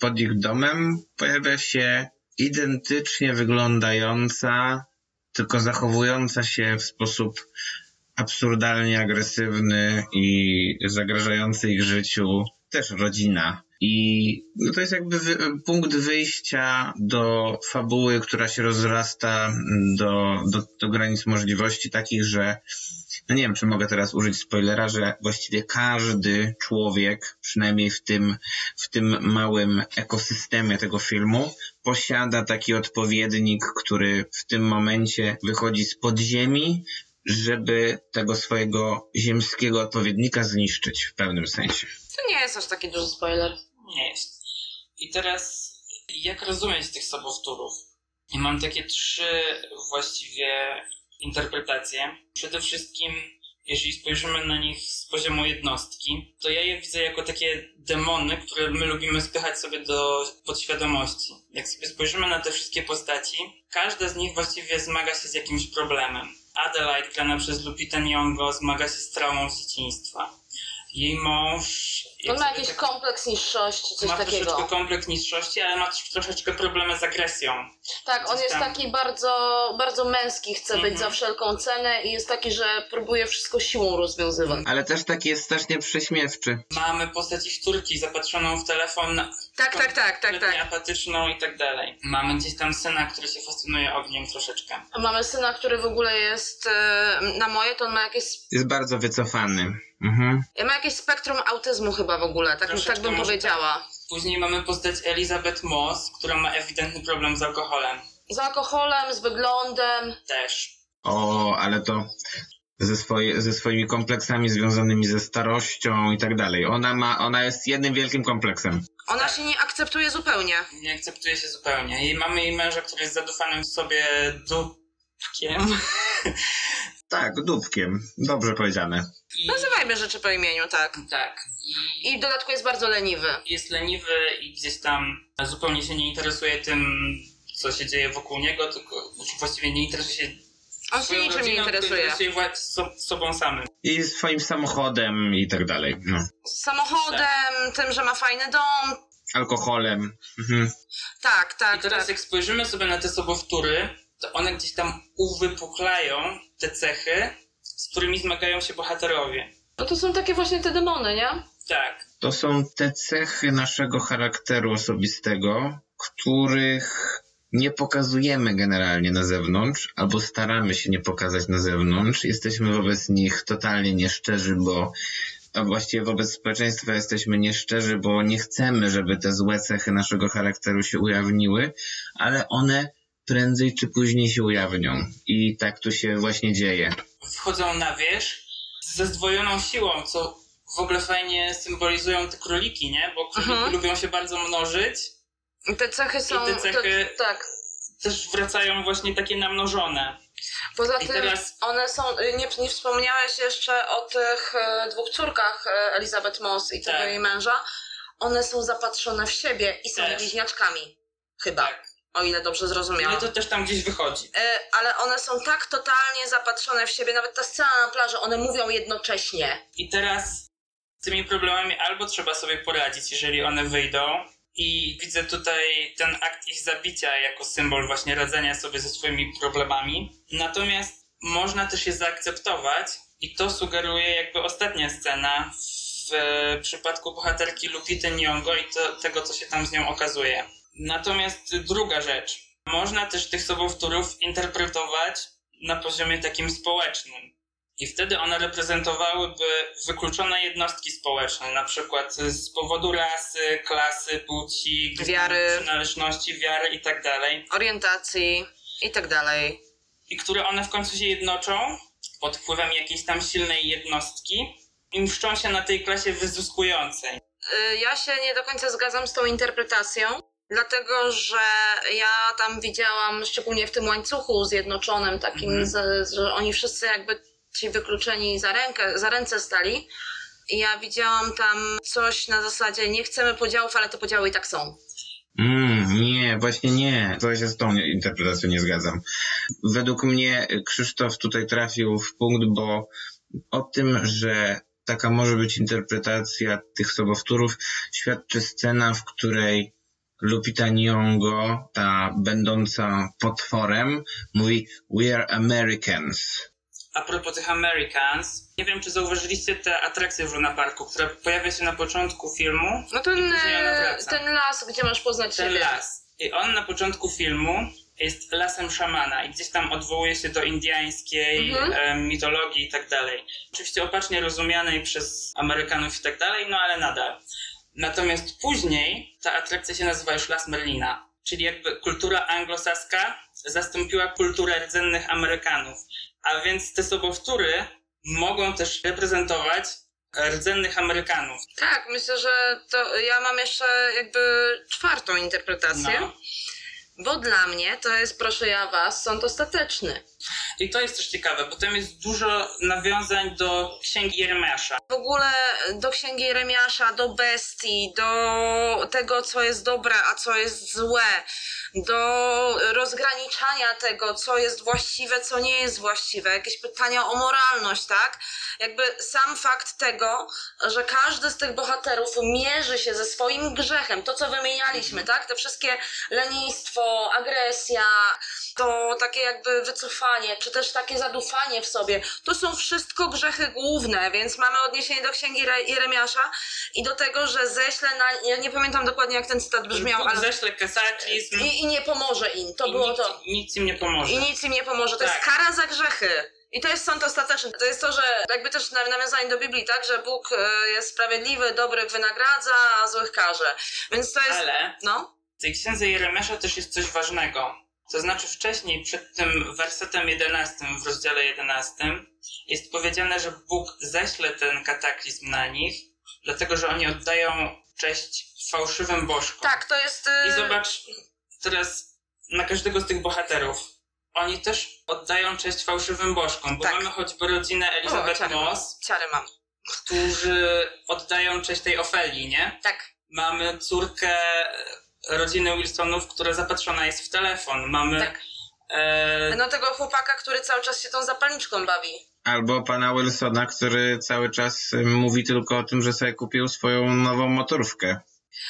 pod ich domem pojawia się identycznie wyglądająca, tylko zachowująca się w sposób absurdalnie agresywny i zagrażający ich życiu też rodzina. I no to jest jakby wy, punkt wyjścia do fabuły, która się rozrasta mm, do, do, do granic możliwości takich, że no nie wiem, czy mogę teraz użyć spoilera, że właściwie każdy człowiek, przynajmniej w tym, w tym małym ekosystemie tego filmu, posiada taki odpowiednik, który w tym momencie wychodzi z podziemi, żeby tego swojego ziemskiego odpowiednika zniszczyć w pewnym sensie. To nie jest aż taki duży spoiler. Nie jest. I teraz, jak rozumieć tych sobowtórów? I mam takie trzy właściwie interpretacje. Przede wszystkim, jeżeli spojrzymy na nich z poziomu jednostki, to ja je widzę jako takie demony, które my lubimy spychać sobie do podświadomości. Jak sobie spojrzymy na te wszystkie postaci, każda z nich właściwie zmaga się z jakimś problemem. Adelaide, grana przez Lupita Nyong'o, zmaga się z traumą dzieciństwa. Jej mąż... On jak ma jakiś tak- kompleks niższości, coś ma takiego. troszeczkę kompleks niższości, ale ma też troszeczkę problemy z agresją. Tak, on jest tam. taki bardzo, bardzo męski, chce być Mhm. za wszelką cenę i jest taki, że próbuje wszystko siłą rozwiązywać. Ale też taki jest strasznie prześmiewczy. Mamy postać ich córki zapatrzoną w telefon, na- Tak, tak, tak, tak, tak. apatyczną i tak dalej. Mamy gdzieś tam syna, który się fascynuje ogniem troszeczkę. Mamy syna, który w ogóle jest e, na moje, to on ma jakieś, Jest bardzo wycofany. Mhm. ma jakieś spektrum autyzmu chyba w ogóle, tak, Troszeczkę tak bym może powiedziała. Później mamy postać Elizabeth Moss, która ma ewidentny problem z alkoholem. Z alkoholem, z wyglądem. Też. O, ale to ze, swoje, ze swoimi kompleksami związanymi ze starością i tak dalej. Ona ma, ona jest jednym wielkim kompleksem. Ona Tak. się nie akceptuje zupełnie. Nie akceptuje się zupełnie. I mamy jej męża, który jest zadufanym w sobie dupkiem. Tak, dupkiem. Dobrze powiedziane. I, Nazywajmy rzeczy po imieniu, tak. tak. I I w dodatku jest bardzo leniwy. jest leniwy i gdzieś tam zupełnie się nie interesuje tym, co się dzieje wokół niego, tylko właściwie nie interesuje się On się niczym nie interesuje. interesuje so, sobą samym. I swoim samochodem i tak dalej. No. Samochodem, tym, że ma fajny dom. Alkoholem. Mhm. Tak, I tak, teraz tak. jak spojrzymy sobie na te sobowtóry, to one gdzieś tam uwypuklają te cechy, z którymi zmagają się bohaterowie. No to są takie właśnie te demony, nie? Tak. To są te cechy naszego charakteru osobistego, których nie pokazujemy generalnie na zewnątrz, albo staramy się nie pokazać na zewnątrz. Jesteśmy wobec nich totalnie nieszczerzy, bo a właściwie wobec społeczeństwa jesteśmy nieszczerzy, bo nie chcemy, żeby te złe cechy naszego charakteru się ujawniły, ale one prędzej czy później się ujawnią. I tak tu się właśnie dzieje. Wchodzą na wierzch ze zdwojoną siłą, co w ogóle fajnie symbolizują te króliki, nie? Bo króliki Mhm. lubią się bardzo mnożyć, I te cechy są... te cechy- To, tak. też wracają właśnie takie namnożone. Poza I tym teraz- one są... Nie, nie wspomniałeś jeszcze o tych e, dwóch córkach e, Elizabeth Moss i tego Tak. jej męża. One są zapatrzone w siebie i są Też. bliźniaczkami. Chyba. Tak. O ile dobrze zrozumiałam. Ale to też tam gdzieś wychodzi. E, ale one są tak totalnie zapatrzone w siebie, nawet ta scena na plaży, one mówią jednocześnie. I teraz z tymi problemami albo trzeba sobie poradzić, jeżeli one wyjdą. I widzę tutaj ten akt ich zabicia jako symbol właśnie radzenia sobie ze swoimi problemami. Natomiast można też je zaakceptować i to sugeruje jakby ostatnia scena w e, przypadku bohaterki Lupity Nyong'o i to, tego, co się tam z nią okazuje. Natomiast druga rzecz. Można też tych sobowtórów interpretować na poziomie takim społecznym. I wtedy one reprezentowałyby wykluczone jednostki społeczne, na przykład z powodu rasy, klasy, płci, Wiary. przynależności, wiary i tak dalej. Orientacji i tak dalej. i które one w końcu się jednoczą pod wpływem jakiejś tam silnej jednostki i mszczą się na tej klasie wyzyskującej. Y, Ja się nie do końca zgadzam z tą interpretacją, dlatego że ja tam widziałam, szczególnie w tym łańcuchu zjednoczonym, takim, Mhm. z, że oni wszyscy jakby ci wykluczeni za, rękę, za ręce stali. I ja widziałam tam coś na zasadzie, nie chcemy podziałów, ale te podziały i tak są. Mm, nie, właśnie nie. To się z tą interpretacją nie zgadzam. Według mnie Krzysztof tutaj trafił w punkt, bo o tym, że taka może być interpretacja tych sobowtórów, świadczy scena, w której Lupita Nyong'o, ta będąca potworem, mówi We are Americans. A propos tych Americans, nie wiem czy zauważyliście tę atrakcję w Luna Parku, która pojawia się na początku filmu. No ten, ten las, gdzie masz poznać Ten siebie. las. I on na początku filmu jest lasem szamana i gdzieś tam odwołuje się do indiańskiej Mhm. e, mitologii i tak dalej. Oczywiście opacznie rozumianej przez Amerykanów i tak dalej, no ale nadal. Natomiast później ta atrakcja się nazywa już Las Merlina, czyli jakby kultura anglosaska zastąpiła kulturę rdzennych Amerykanów. A więc te sobowtóry mogą też reprezentować rdzennych Amerykanów. Tak, myślę, że to ja mam jeszcze jakby czwartą interpretację. No. Bo dla mnie to jest, proszę ja was, sąd ostateczny. I to jest też ciekawe, bo tam jest dużo nawiązań do księgi Jeremiasza. W ogóle do księgi Jeremiasza, do bestii, do tego, co jest dobre, a co jest złe, do rozgraniczania tego, co jest właściwe, co nie jest właściwe, jakieś pytania o moralność, tak? Jakby sam fakt tego, że każdy z tych bohaterów mierzy się ze swoim grzechem, to co wymienialiśmy, tak? Te wszystkie lenistwo, agresja, to takie jakby wycofanie, czy też takie zadufanie w sobie, to są wszystko grzechy główne, więc mamy odniesienie do księgi Re- Jeremiasza i do tego, że ześlę na, ja nie pamiętam dokładnie jak ten cytat brzmiał, ale ześle kataklizm i, i nie pomoże im, to było nic, to. nic im nie pomoże. I nic im nie pomoże, to jest Tak. kara za grzechy. I to jest sąd ostateczny. To jest to, że jakby też na- nawiązanie do Biblii, tak, że Bóg e, jest sprawiedliwy, dobrych wynagradza, a złych karze. Więc to jest, Ale no, tej księdze Jeremiasza też jest coś ważnego. To znaczy wcześniej, przed tym wersetem 11 w rozdziale 11 jest powiedziane, że Bóg ześle ten kataklizm na nich, dlatego że oni oddają cześć fałszywym bożkom. tak, to jest... e, I zobacz teraz na każdego z tych bohaterów. Oni też oddają cześć fałszywym bożkom, bo Tak. mamy choćby rodzinę Elizabeth ciary, Moss, ciary mam. którzy oddają cześć tej Ofeli, nie? Tak. Mamy córkę rodziny Wilsonów, która zapatrzona jest w telefon. Mamy Tak. e, No tego chłopaka, który cały czas się tą zapalniczką bawi. Albo pana Wilsona, który cały czas mówi tylko o tym, że sobie kupił swoją nową motorówkę.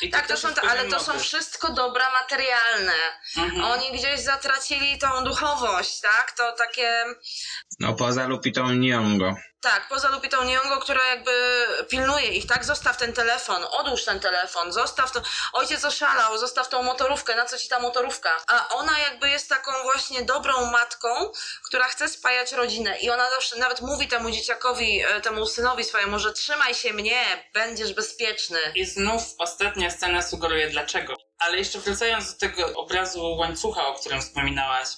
i Tak, to są, to, ale to są wszystko dobra materialne. Mhm. Oni gdzieś zatracili tą duchowość, tak? To takie... No poza Lupitą Nyong'o. Tak, poza Lupitą Nyong'o, która jakby pilnuje ich, tak? Zostaw ten telefon, odłóż ten telefon, zostaw to... Ojciec oszalał, zostaw tą motorówkę, na co ci ta motorówka? A ona jakby jest taką właśnie dobrą matką, która chce spajać rodzinę i ona zawsze nawet mówi temu dzieciakowi, e, temu synowi swojemu, że trzymaj się mnie, będziesz bezpieczny. I znów ostatnia scena sugeruje dlaczego. Ale jeszcze wracając do tego obrazu łańcucha, o którym wspominałaś,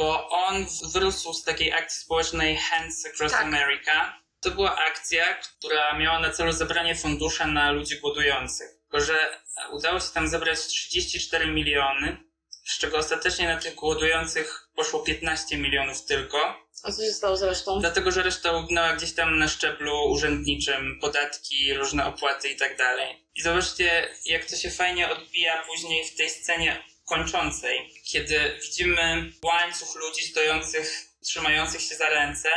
bo on wyrósł z takiej akcji społecznej Hands Across Tak. America. To była akcja, która miała na celu zebranie funduszy na ludzi głodujących. Tylko, że udało się tam zebrać 34 miliony, z czego ostatecznie na tych głodujących poszło 15 milionów tylko. A co się stało z resztą? Dlatego, że reszta ugnęła gdzieś tam na szczeblu urzędniczym, podatki, różne opłaty i tak dalej. I zobaczcie, jak to się fajnie odbija później w tej scenie kończącej, kiedy widzimy łańcuch ludzi stojących, trzymających się za ręce,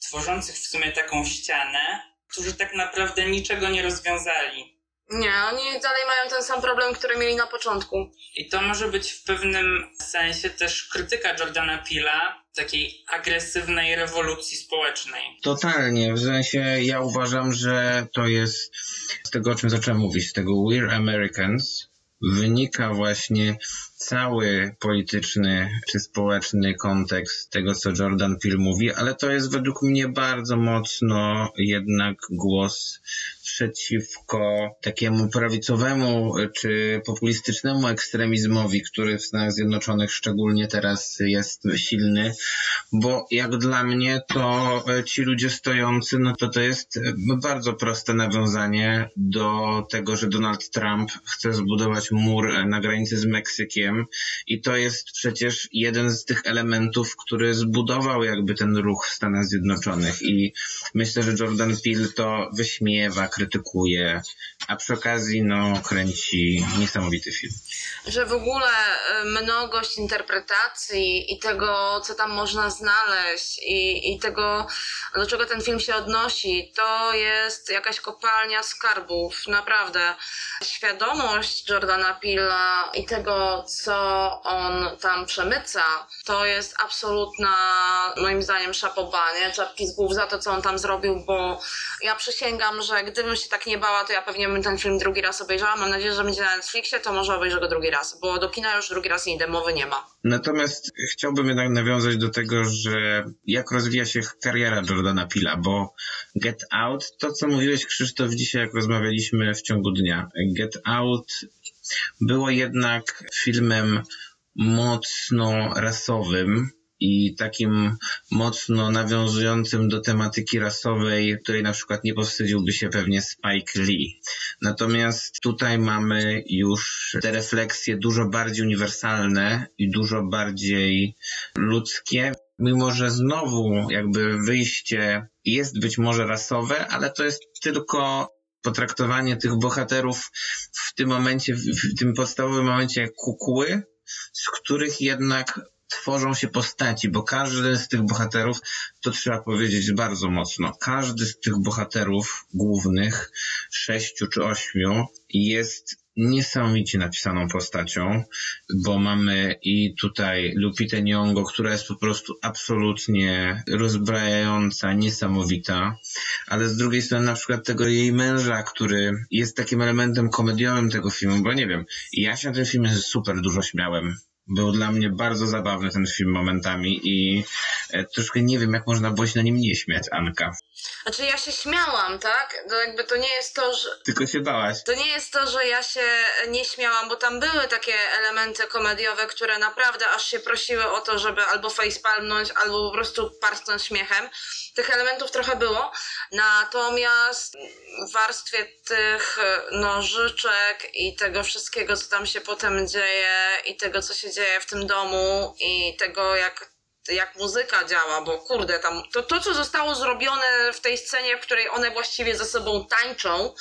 tworzących w sumie taką ścianę, którzy tak naprawdę niczego nie rozwiązali. Nie, oni dalej mają ten sam problem, który mieli na początku. I to może być w pewnym sensie też krytyka Jordana Pila takiej agresywnej rewolucji społecznej. Totalnie, w sensie ja uważam, że to jest z tego, o czym zacząłem mówić, z tego We're Americans, wynika właśnie cały polityczny czy społeczny kontekst tego, co Jordan Peele mówi, ale to jest według mnie bardzo mocno jednak głos przeciwko takiemu prawicowemu czy populistycznemu ekstremizmowi, który w Stanach Zjednoczonych szczególnie teraz jest silny, bo jak dla mnie to e, ci ludzie stojący, no to to jest e, bardzo proste nawiązanie do tego, że Donald Trump chce zbudować mur e, na granicy z Meksykiem. I to jest przecież jeden z tych elementów, który zbudował jakby ten ruch w Stanach Zjednoczonych. I myślę, że Jordan Peele to wyśmiewa, krytykuje, a przy okazji no kręci niesamowity film. Że w ogóle y, mnogość interpretacji i tego, co tam można znaleźć i, i tego, do czego ten film się odnosi, to jest jakaś kopalnia skarbów, naprawdę. Świadomość Jordana Peele'a i tego, co on tam przemyca, to jest absolutna, moim zdaniem, szapoba, nie? Czapki z głów za to, co on tam zrobił, bo ja przysięgam, że gdybym się tak nie bała, to ja pewnie bym ten film drugi raz obejrzała. Mam nadzieję, że będzie na Netflixie, to może obejrzę go drugi raz, bo do kina już drugi raz nie idę, mowy nie ma. Natomiast chciałbym jednak nawiązać do tego, że jak rozwija się kariera Jordana Pila, bo Get Out, to co mówiłeś Krzysztof dzisiaj, jak rozmawialiśmy w ciągu dnia, Get Out było jednak filmem mocno rasowym i takim mocno nawiązującym do tematyki rasowej, której na przykład nie powstydziłby się pewnie Spike Lee. Natomiast tutaj mamy już te refleksje dużo bardziej uniwersalne i dużo bardziej ludzkie. Mimo, że znowu jakby wyjście jest być może rasowe, ale to jest tylko potraktowanie tych bohaterów w tym momencie, w tym podstawowym momencie jak kukły, z których jednak tworzą się postaci, bo każdy z tych bohaterów, to trzeba powiedzieć bardzo mocno, każdy z tych bohaterów głównych, sześciu czy ośmiu, jest niesamowicie napisaną postacią, bo mamy i tutaj Lupitę Nyong'o, która jest po prostu absolutnie rozbrajająca, niesamowita, ale z drugiej strony na przykład tego jej męża, który jest takim elementem komediowym tego filmu, bo nie wiem, ja się na tym filmie super dużo śmiałem. Był dla mnie bardzo zabawny ten film momentami i e, troszkę nie wiem, jak można było się na nim nie śmiać, Anka. Znaczy ja się śmiałam, tak? To jakby to nie jest to, że... Tylko się bałaś. To nie jest to, że ja się nie śmiałam, bo tam były takie elementy komediowe, które naprawdę aż się prosiły o to, żeby albo facepalmnąć, albo po prostu parsknąć śmiechem. Tych elementów trochę było, natomiast w warstwie tych nożyczek i tego wszystkiego, co tam się potem dzieje i tego, co się dzieje w tym domu i tego, jak jak muzyka działa, bo kurde, tam to, to, co zostało zrobione w tej scenie, w której one właściwie ze sobą tańczą,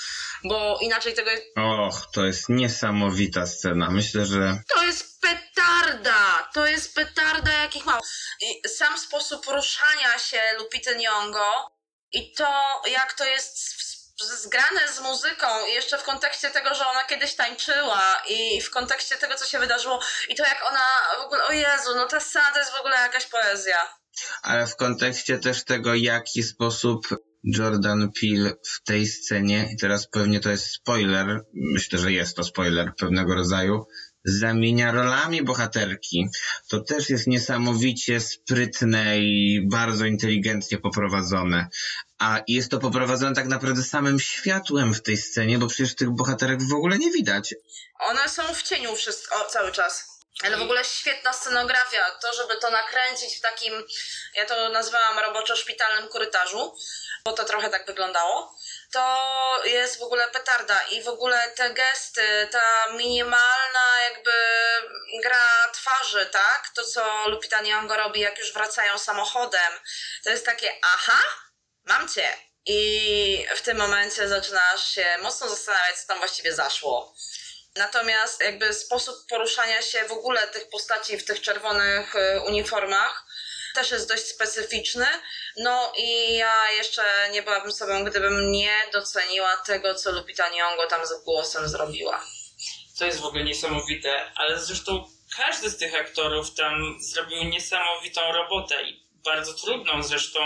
bo inaczej tego jest. Och, to jest niesamowita scena. Myślę, że. To jest petarda! To jest petarda, jakich mało. I sam sposób poruszania się Lupity Nyong'o i to, jak to jest zgrane z muzyką i jeszcze w kontekście tego, że ona kiedyś tańczyła i w kontekście tego, co się wydarzyło i to jak ona w ogóle, o Jezu, no ta scena to jest w ogóle jakaś poezja. Ale w kontekście też tego, jaki sposób Jordan Peele w tej scenie, i teraz pewnie to jest spoiler, myślę, że jest to spoiler pewnego rodzaju, zamienia rolami bohaterki. To też jest niesamowicie sprytne i bardzo inteligentnie poprowadzone. A jest to poprowadzone tak naprawdę samym światłem w tej scenie, bo przecież tych bohaterek w ogóle nie widać. One są w cieniu wszystko, cały czas. Ale w ogóle świetna scenografia, to żeby to nakręcić w takim, ja to nazwałam roboczo-szpitalnym korytarzu, bo to trochę tak wyglądało to jest w ogóle petarda i w ogóle te gesty, ta minimalna jakby gra twarzy, tak? To, co Lupita Nyong'o robi, jak już wracają samochodem, to jest takie aha, mam cię. I w tym momencie zaczynasz się mocno zastanawiać, co tam właściwie zaszło. Natomiast jakby sposób poruszania się w ogóle tych postaci w tych czerwonych y, uniformach też jest dość specyficzny. No i ja jeszcze nie byłabym sobą, gdybym nie doceniła tego, co Lupita Nyong'o tam z głosem zrobiła. To jest w ogóle niesamowite, ale zresztą każdy z tych aktorów tam zrobił niesamowitą robotę i bardzo trudną zresztą.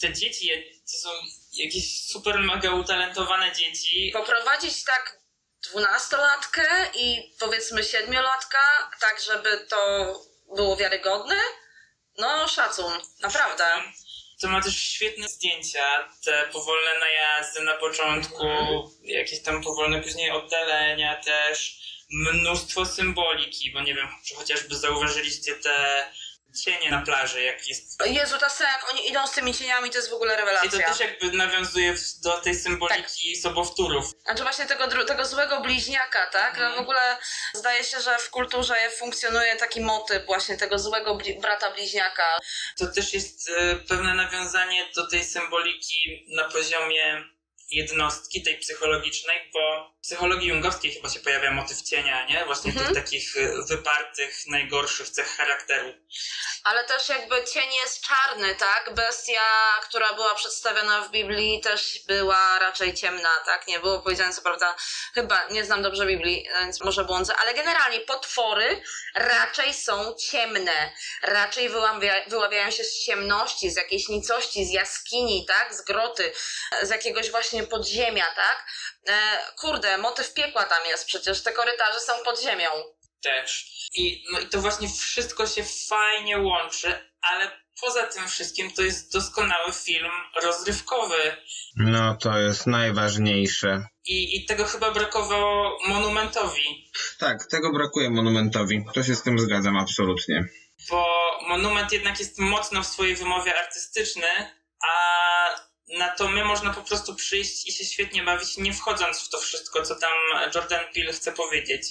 Te dzieci to są jakieś super mega utalentowane dzieci. Poprowadzić tak dwunastolatkę i powiedzmy siedmiolatka, tak żeby to było wiarygodne, no, szacun, naprawdę. To ma też świetne zdjęcia, te powolne najazdy na początku, jakieś tam powolne później oddalenia też, mnóstwo symboliki, bo nie wiem, czy chociażby zauważyliście te cienie na plaży, jak jest Jezu, ta scena, jak oni idą z tymi cieniami, to jest w ogóle I to rewelacja. też jakby nawiązuje do tej symboliki sobowtórów. Znaczy właśnie tego, tego złego bliźniaka, tak? No w ogóle zdaje się, że w kulturze funkcjonuje taki motyw właśnie tego złego bli- brata bliźniaka. To też jest e, pewne nawiązanie do tej symboliki na poziomie jednostki, tej psychologicznej, bo w psychologii jungowskiej chyba się pojawia motyw cienia, nie? Właśnie Mhm. tych takich e, wypartych, najgorszych cech charakteru. Ale też jakby cień jest czarny, tak? Bestia, która była przedstawiona w Biblii też była raczej ciemna, tak? Nie było powiedziane co prawda, chyba nie znam dobrze Biblii, więc może błądzę, ale generalnie potwory raczej są ciemne. Raczej wyławia, wyławiają się z ciemności, z jakiejś nicości, z jaskini, tak? Z groty, z jakiegoś właśnie podziemia, tak? E, kurde, motyw piekła tam jest przecież, te korytarze są pod ziemią. Też. I, no i to właśnie wszystko się fajnie łączy, ale poza tym wszystkim to jest doskonały film rozrywkowy. No to jest najważniejsze. I, I tego chyba brakowało Monumentowi, Tak, tego brakuje Monumentowi. To się z tym zgadzam absolutnie. bo Monument jednak jest mocno w swojej wymowie artystyczny, a na to my można po prostu przyjść i się świetnie bawić, nie wchodząc w to wszystko, co tam Jordan Peele chce powiedzieć.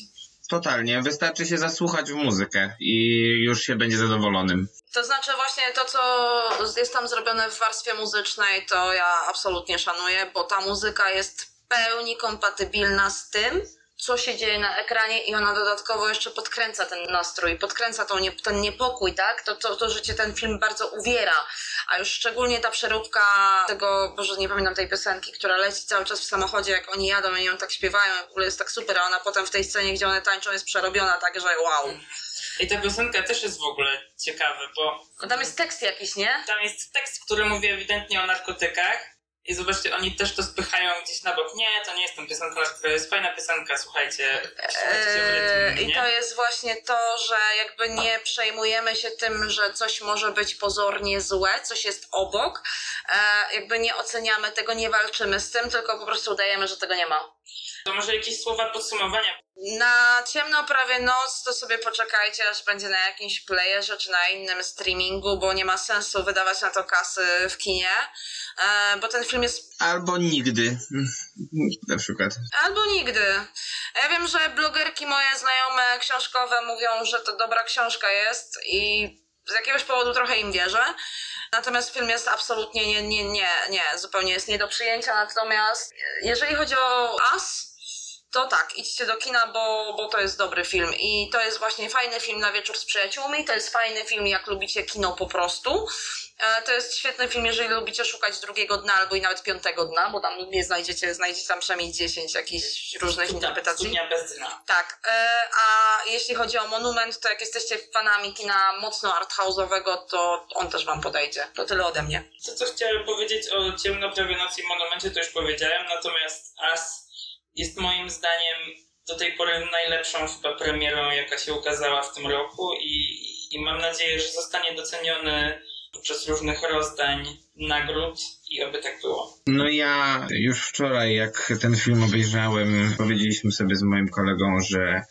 Totalnie. Wystarczy się zasłuchać w muzykę i już się będzie zadowolonym. To znaczy właśnie to, co jest tam zrobione w warstwie muzycznej, to ja absolutnie szanuję, bo ta muzyka jest w pełni kompatybilna z tym, co się dzieje na ekranie i ona dodatkowo jeszcze podkręca ten nastrój, podkręca tą nie, ten niepokój, tak? To, to, to, że cię ten film bardzo uwiera. A już szczególnie ta przeróbka tego, boże nie pamiętam tej piosenki, która leci cały czas w samochodzie, jak oni jadą i ją tak śpiewają, w ogóle jest tak super, a ona potem w tej scenie, gdzie one tańczą jest przerobiona tak, że wow. I ta piosenka też jest w ogóle ciekawa, bo No tam jest tekst jakiś, nie? tam jest tekst, który mówi ewidentnie o narkotykach. I zobaczcie, oni też to spychają gdzieś na bok. Nie, to nie jest ta piosenka, to jest fajna piosenka, słuchajcie. Eee, rytm, I to jest właśnie to, że jakby nie przejmujemy się tym, że coś może być pozornie złe, coś jest obok. E, jakby nie oceniamy tego, nie walczymy z tym, tylko po prostu udajemy, że tego nie ma. To może jakieś słowa podsumowania. Na ciemno prawie noc to sobie poczekajcie, aż będzie na jakimś playerze czy na innym streamingu, bo nie ma sensu wydawać na to kasy w kinie, e, bo ten film jest Albo nigdy. Na przykład. Albo nigdy. Ja wiem, że blogerki moje znajome książkowe mówią, że to dobra książka jest i z jakiegoś powodu trochę im wierzę. Natomiast film jest absolutnie nie, nie, nie, nie, zupełnie jest nie do przyjęcia. Natomiast jeżeli chodzi o As, to tak, idźcie do kina, bo, bo to jest dobry film. I to jest właśnie fajny film na wieczór z przyjaciółmi. To jest fajny film, jak lubicie kino po prostu. E, To jest świetny film, jeżeli lubicie szukać drugiego dna albo i nawet piątego dna, bo tam nie znajdziecie, znajdziecie tam przynajmniej 10 jakichś różnych interpretacji. Studnia bez dna. Tak, e, a jeśli chodzi o monument, to jak jesteście fanami kina mocno arthouse'owego, to on też wam podejdzie. To tyle ode mnie. To, co chciałem powiedzieć o Ciemno prawie nocy i Monumencie, to już powiedziałem, natomiast As jest moim zdaniem do tej pory najlepszą chyba premierą, jaka się ukazała w tym roku i, i mam nadzieję, że zostanie doceniony podczas różnych rozdań nagród i oby tak było. No ja już wczoraj, jak ten film obejrzałem, powiedzieliśmy sobie z moim kolegą, że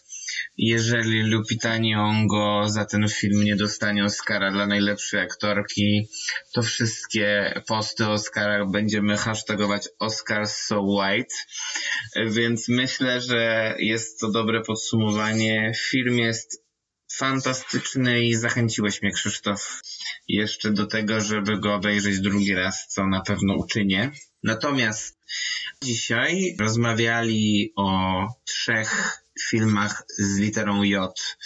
jeżeli Lupita Nyong'o za ten film nie dostanie Oscara dla najlepszej aktorki, to wszystkie posty o Oscarach będziemy hashtagować Oscars so white. Więc myślę, że jest to dobre podsumowanie. Film jest fantastyczny i zachęciłeś mnie, Krzysztof, jeszcze do tego, żeby go obejrzeć drugi raz, co na pewno uczynię. Natomiast dzisiaj rozmawiali o trzech filmach z literą J.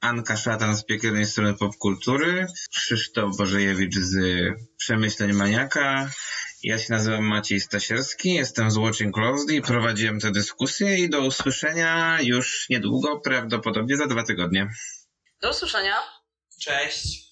Anka Szatan z piekielnej strony popkultury, Krzysztof Bożejewicz z Przemyśleń Maniaka, ja się nazywam Maciej Stasierski, jestem z Watching Closely i prowadziłem tę dyskusję i do usłyszenia już niedługo, prawdopodobnie za dwa tygodnie. Do usłyszenia. Cześć!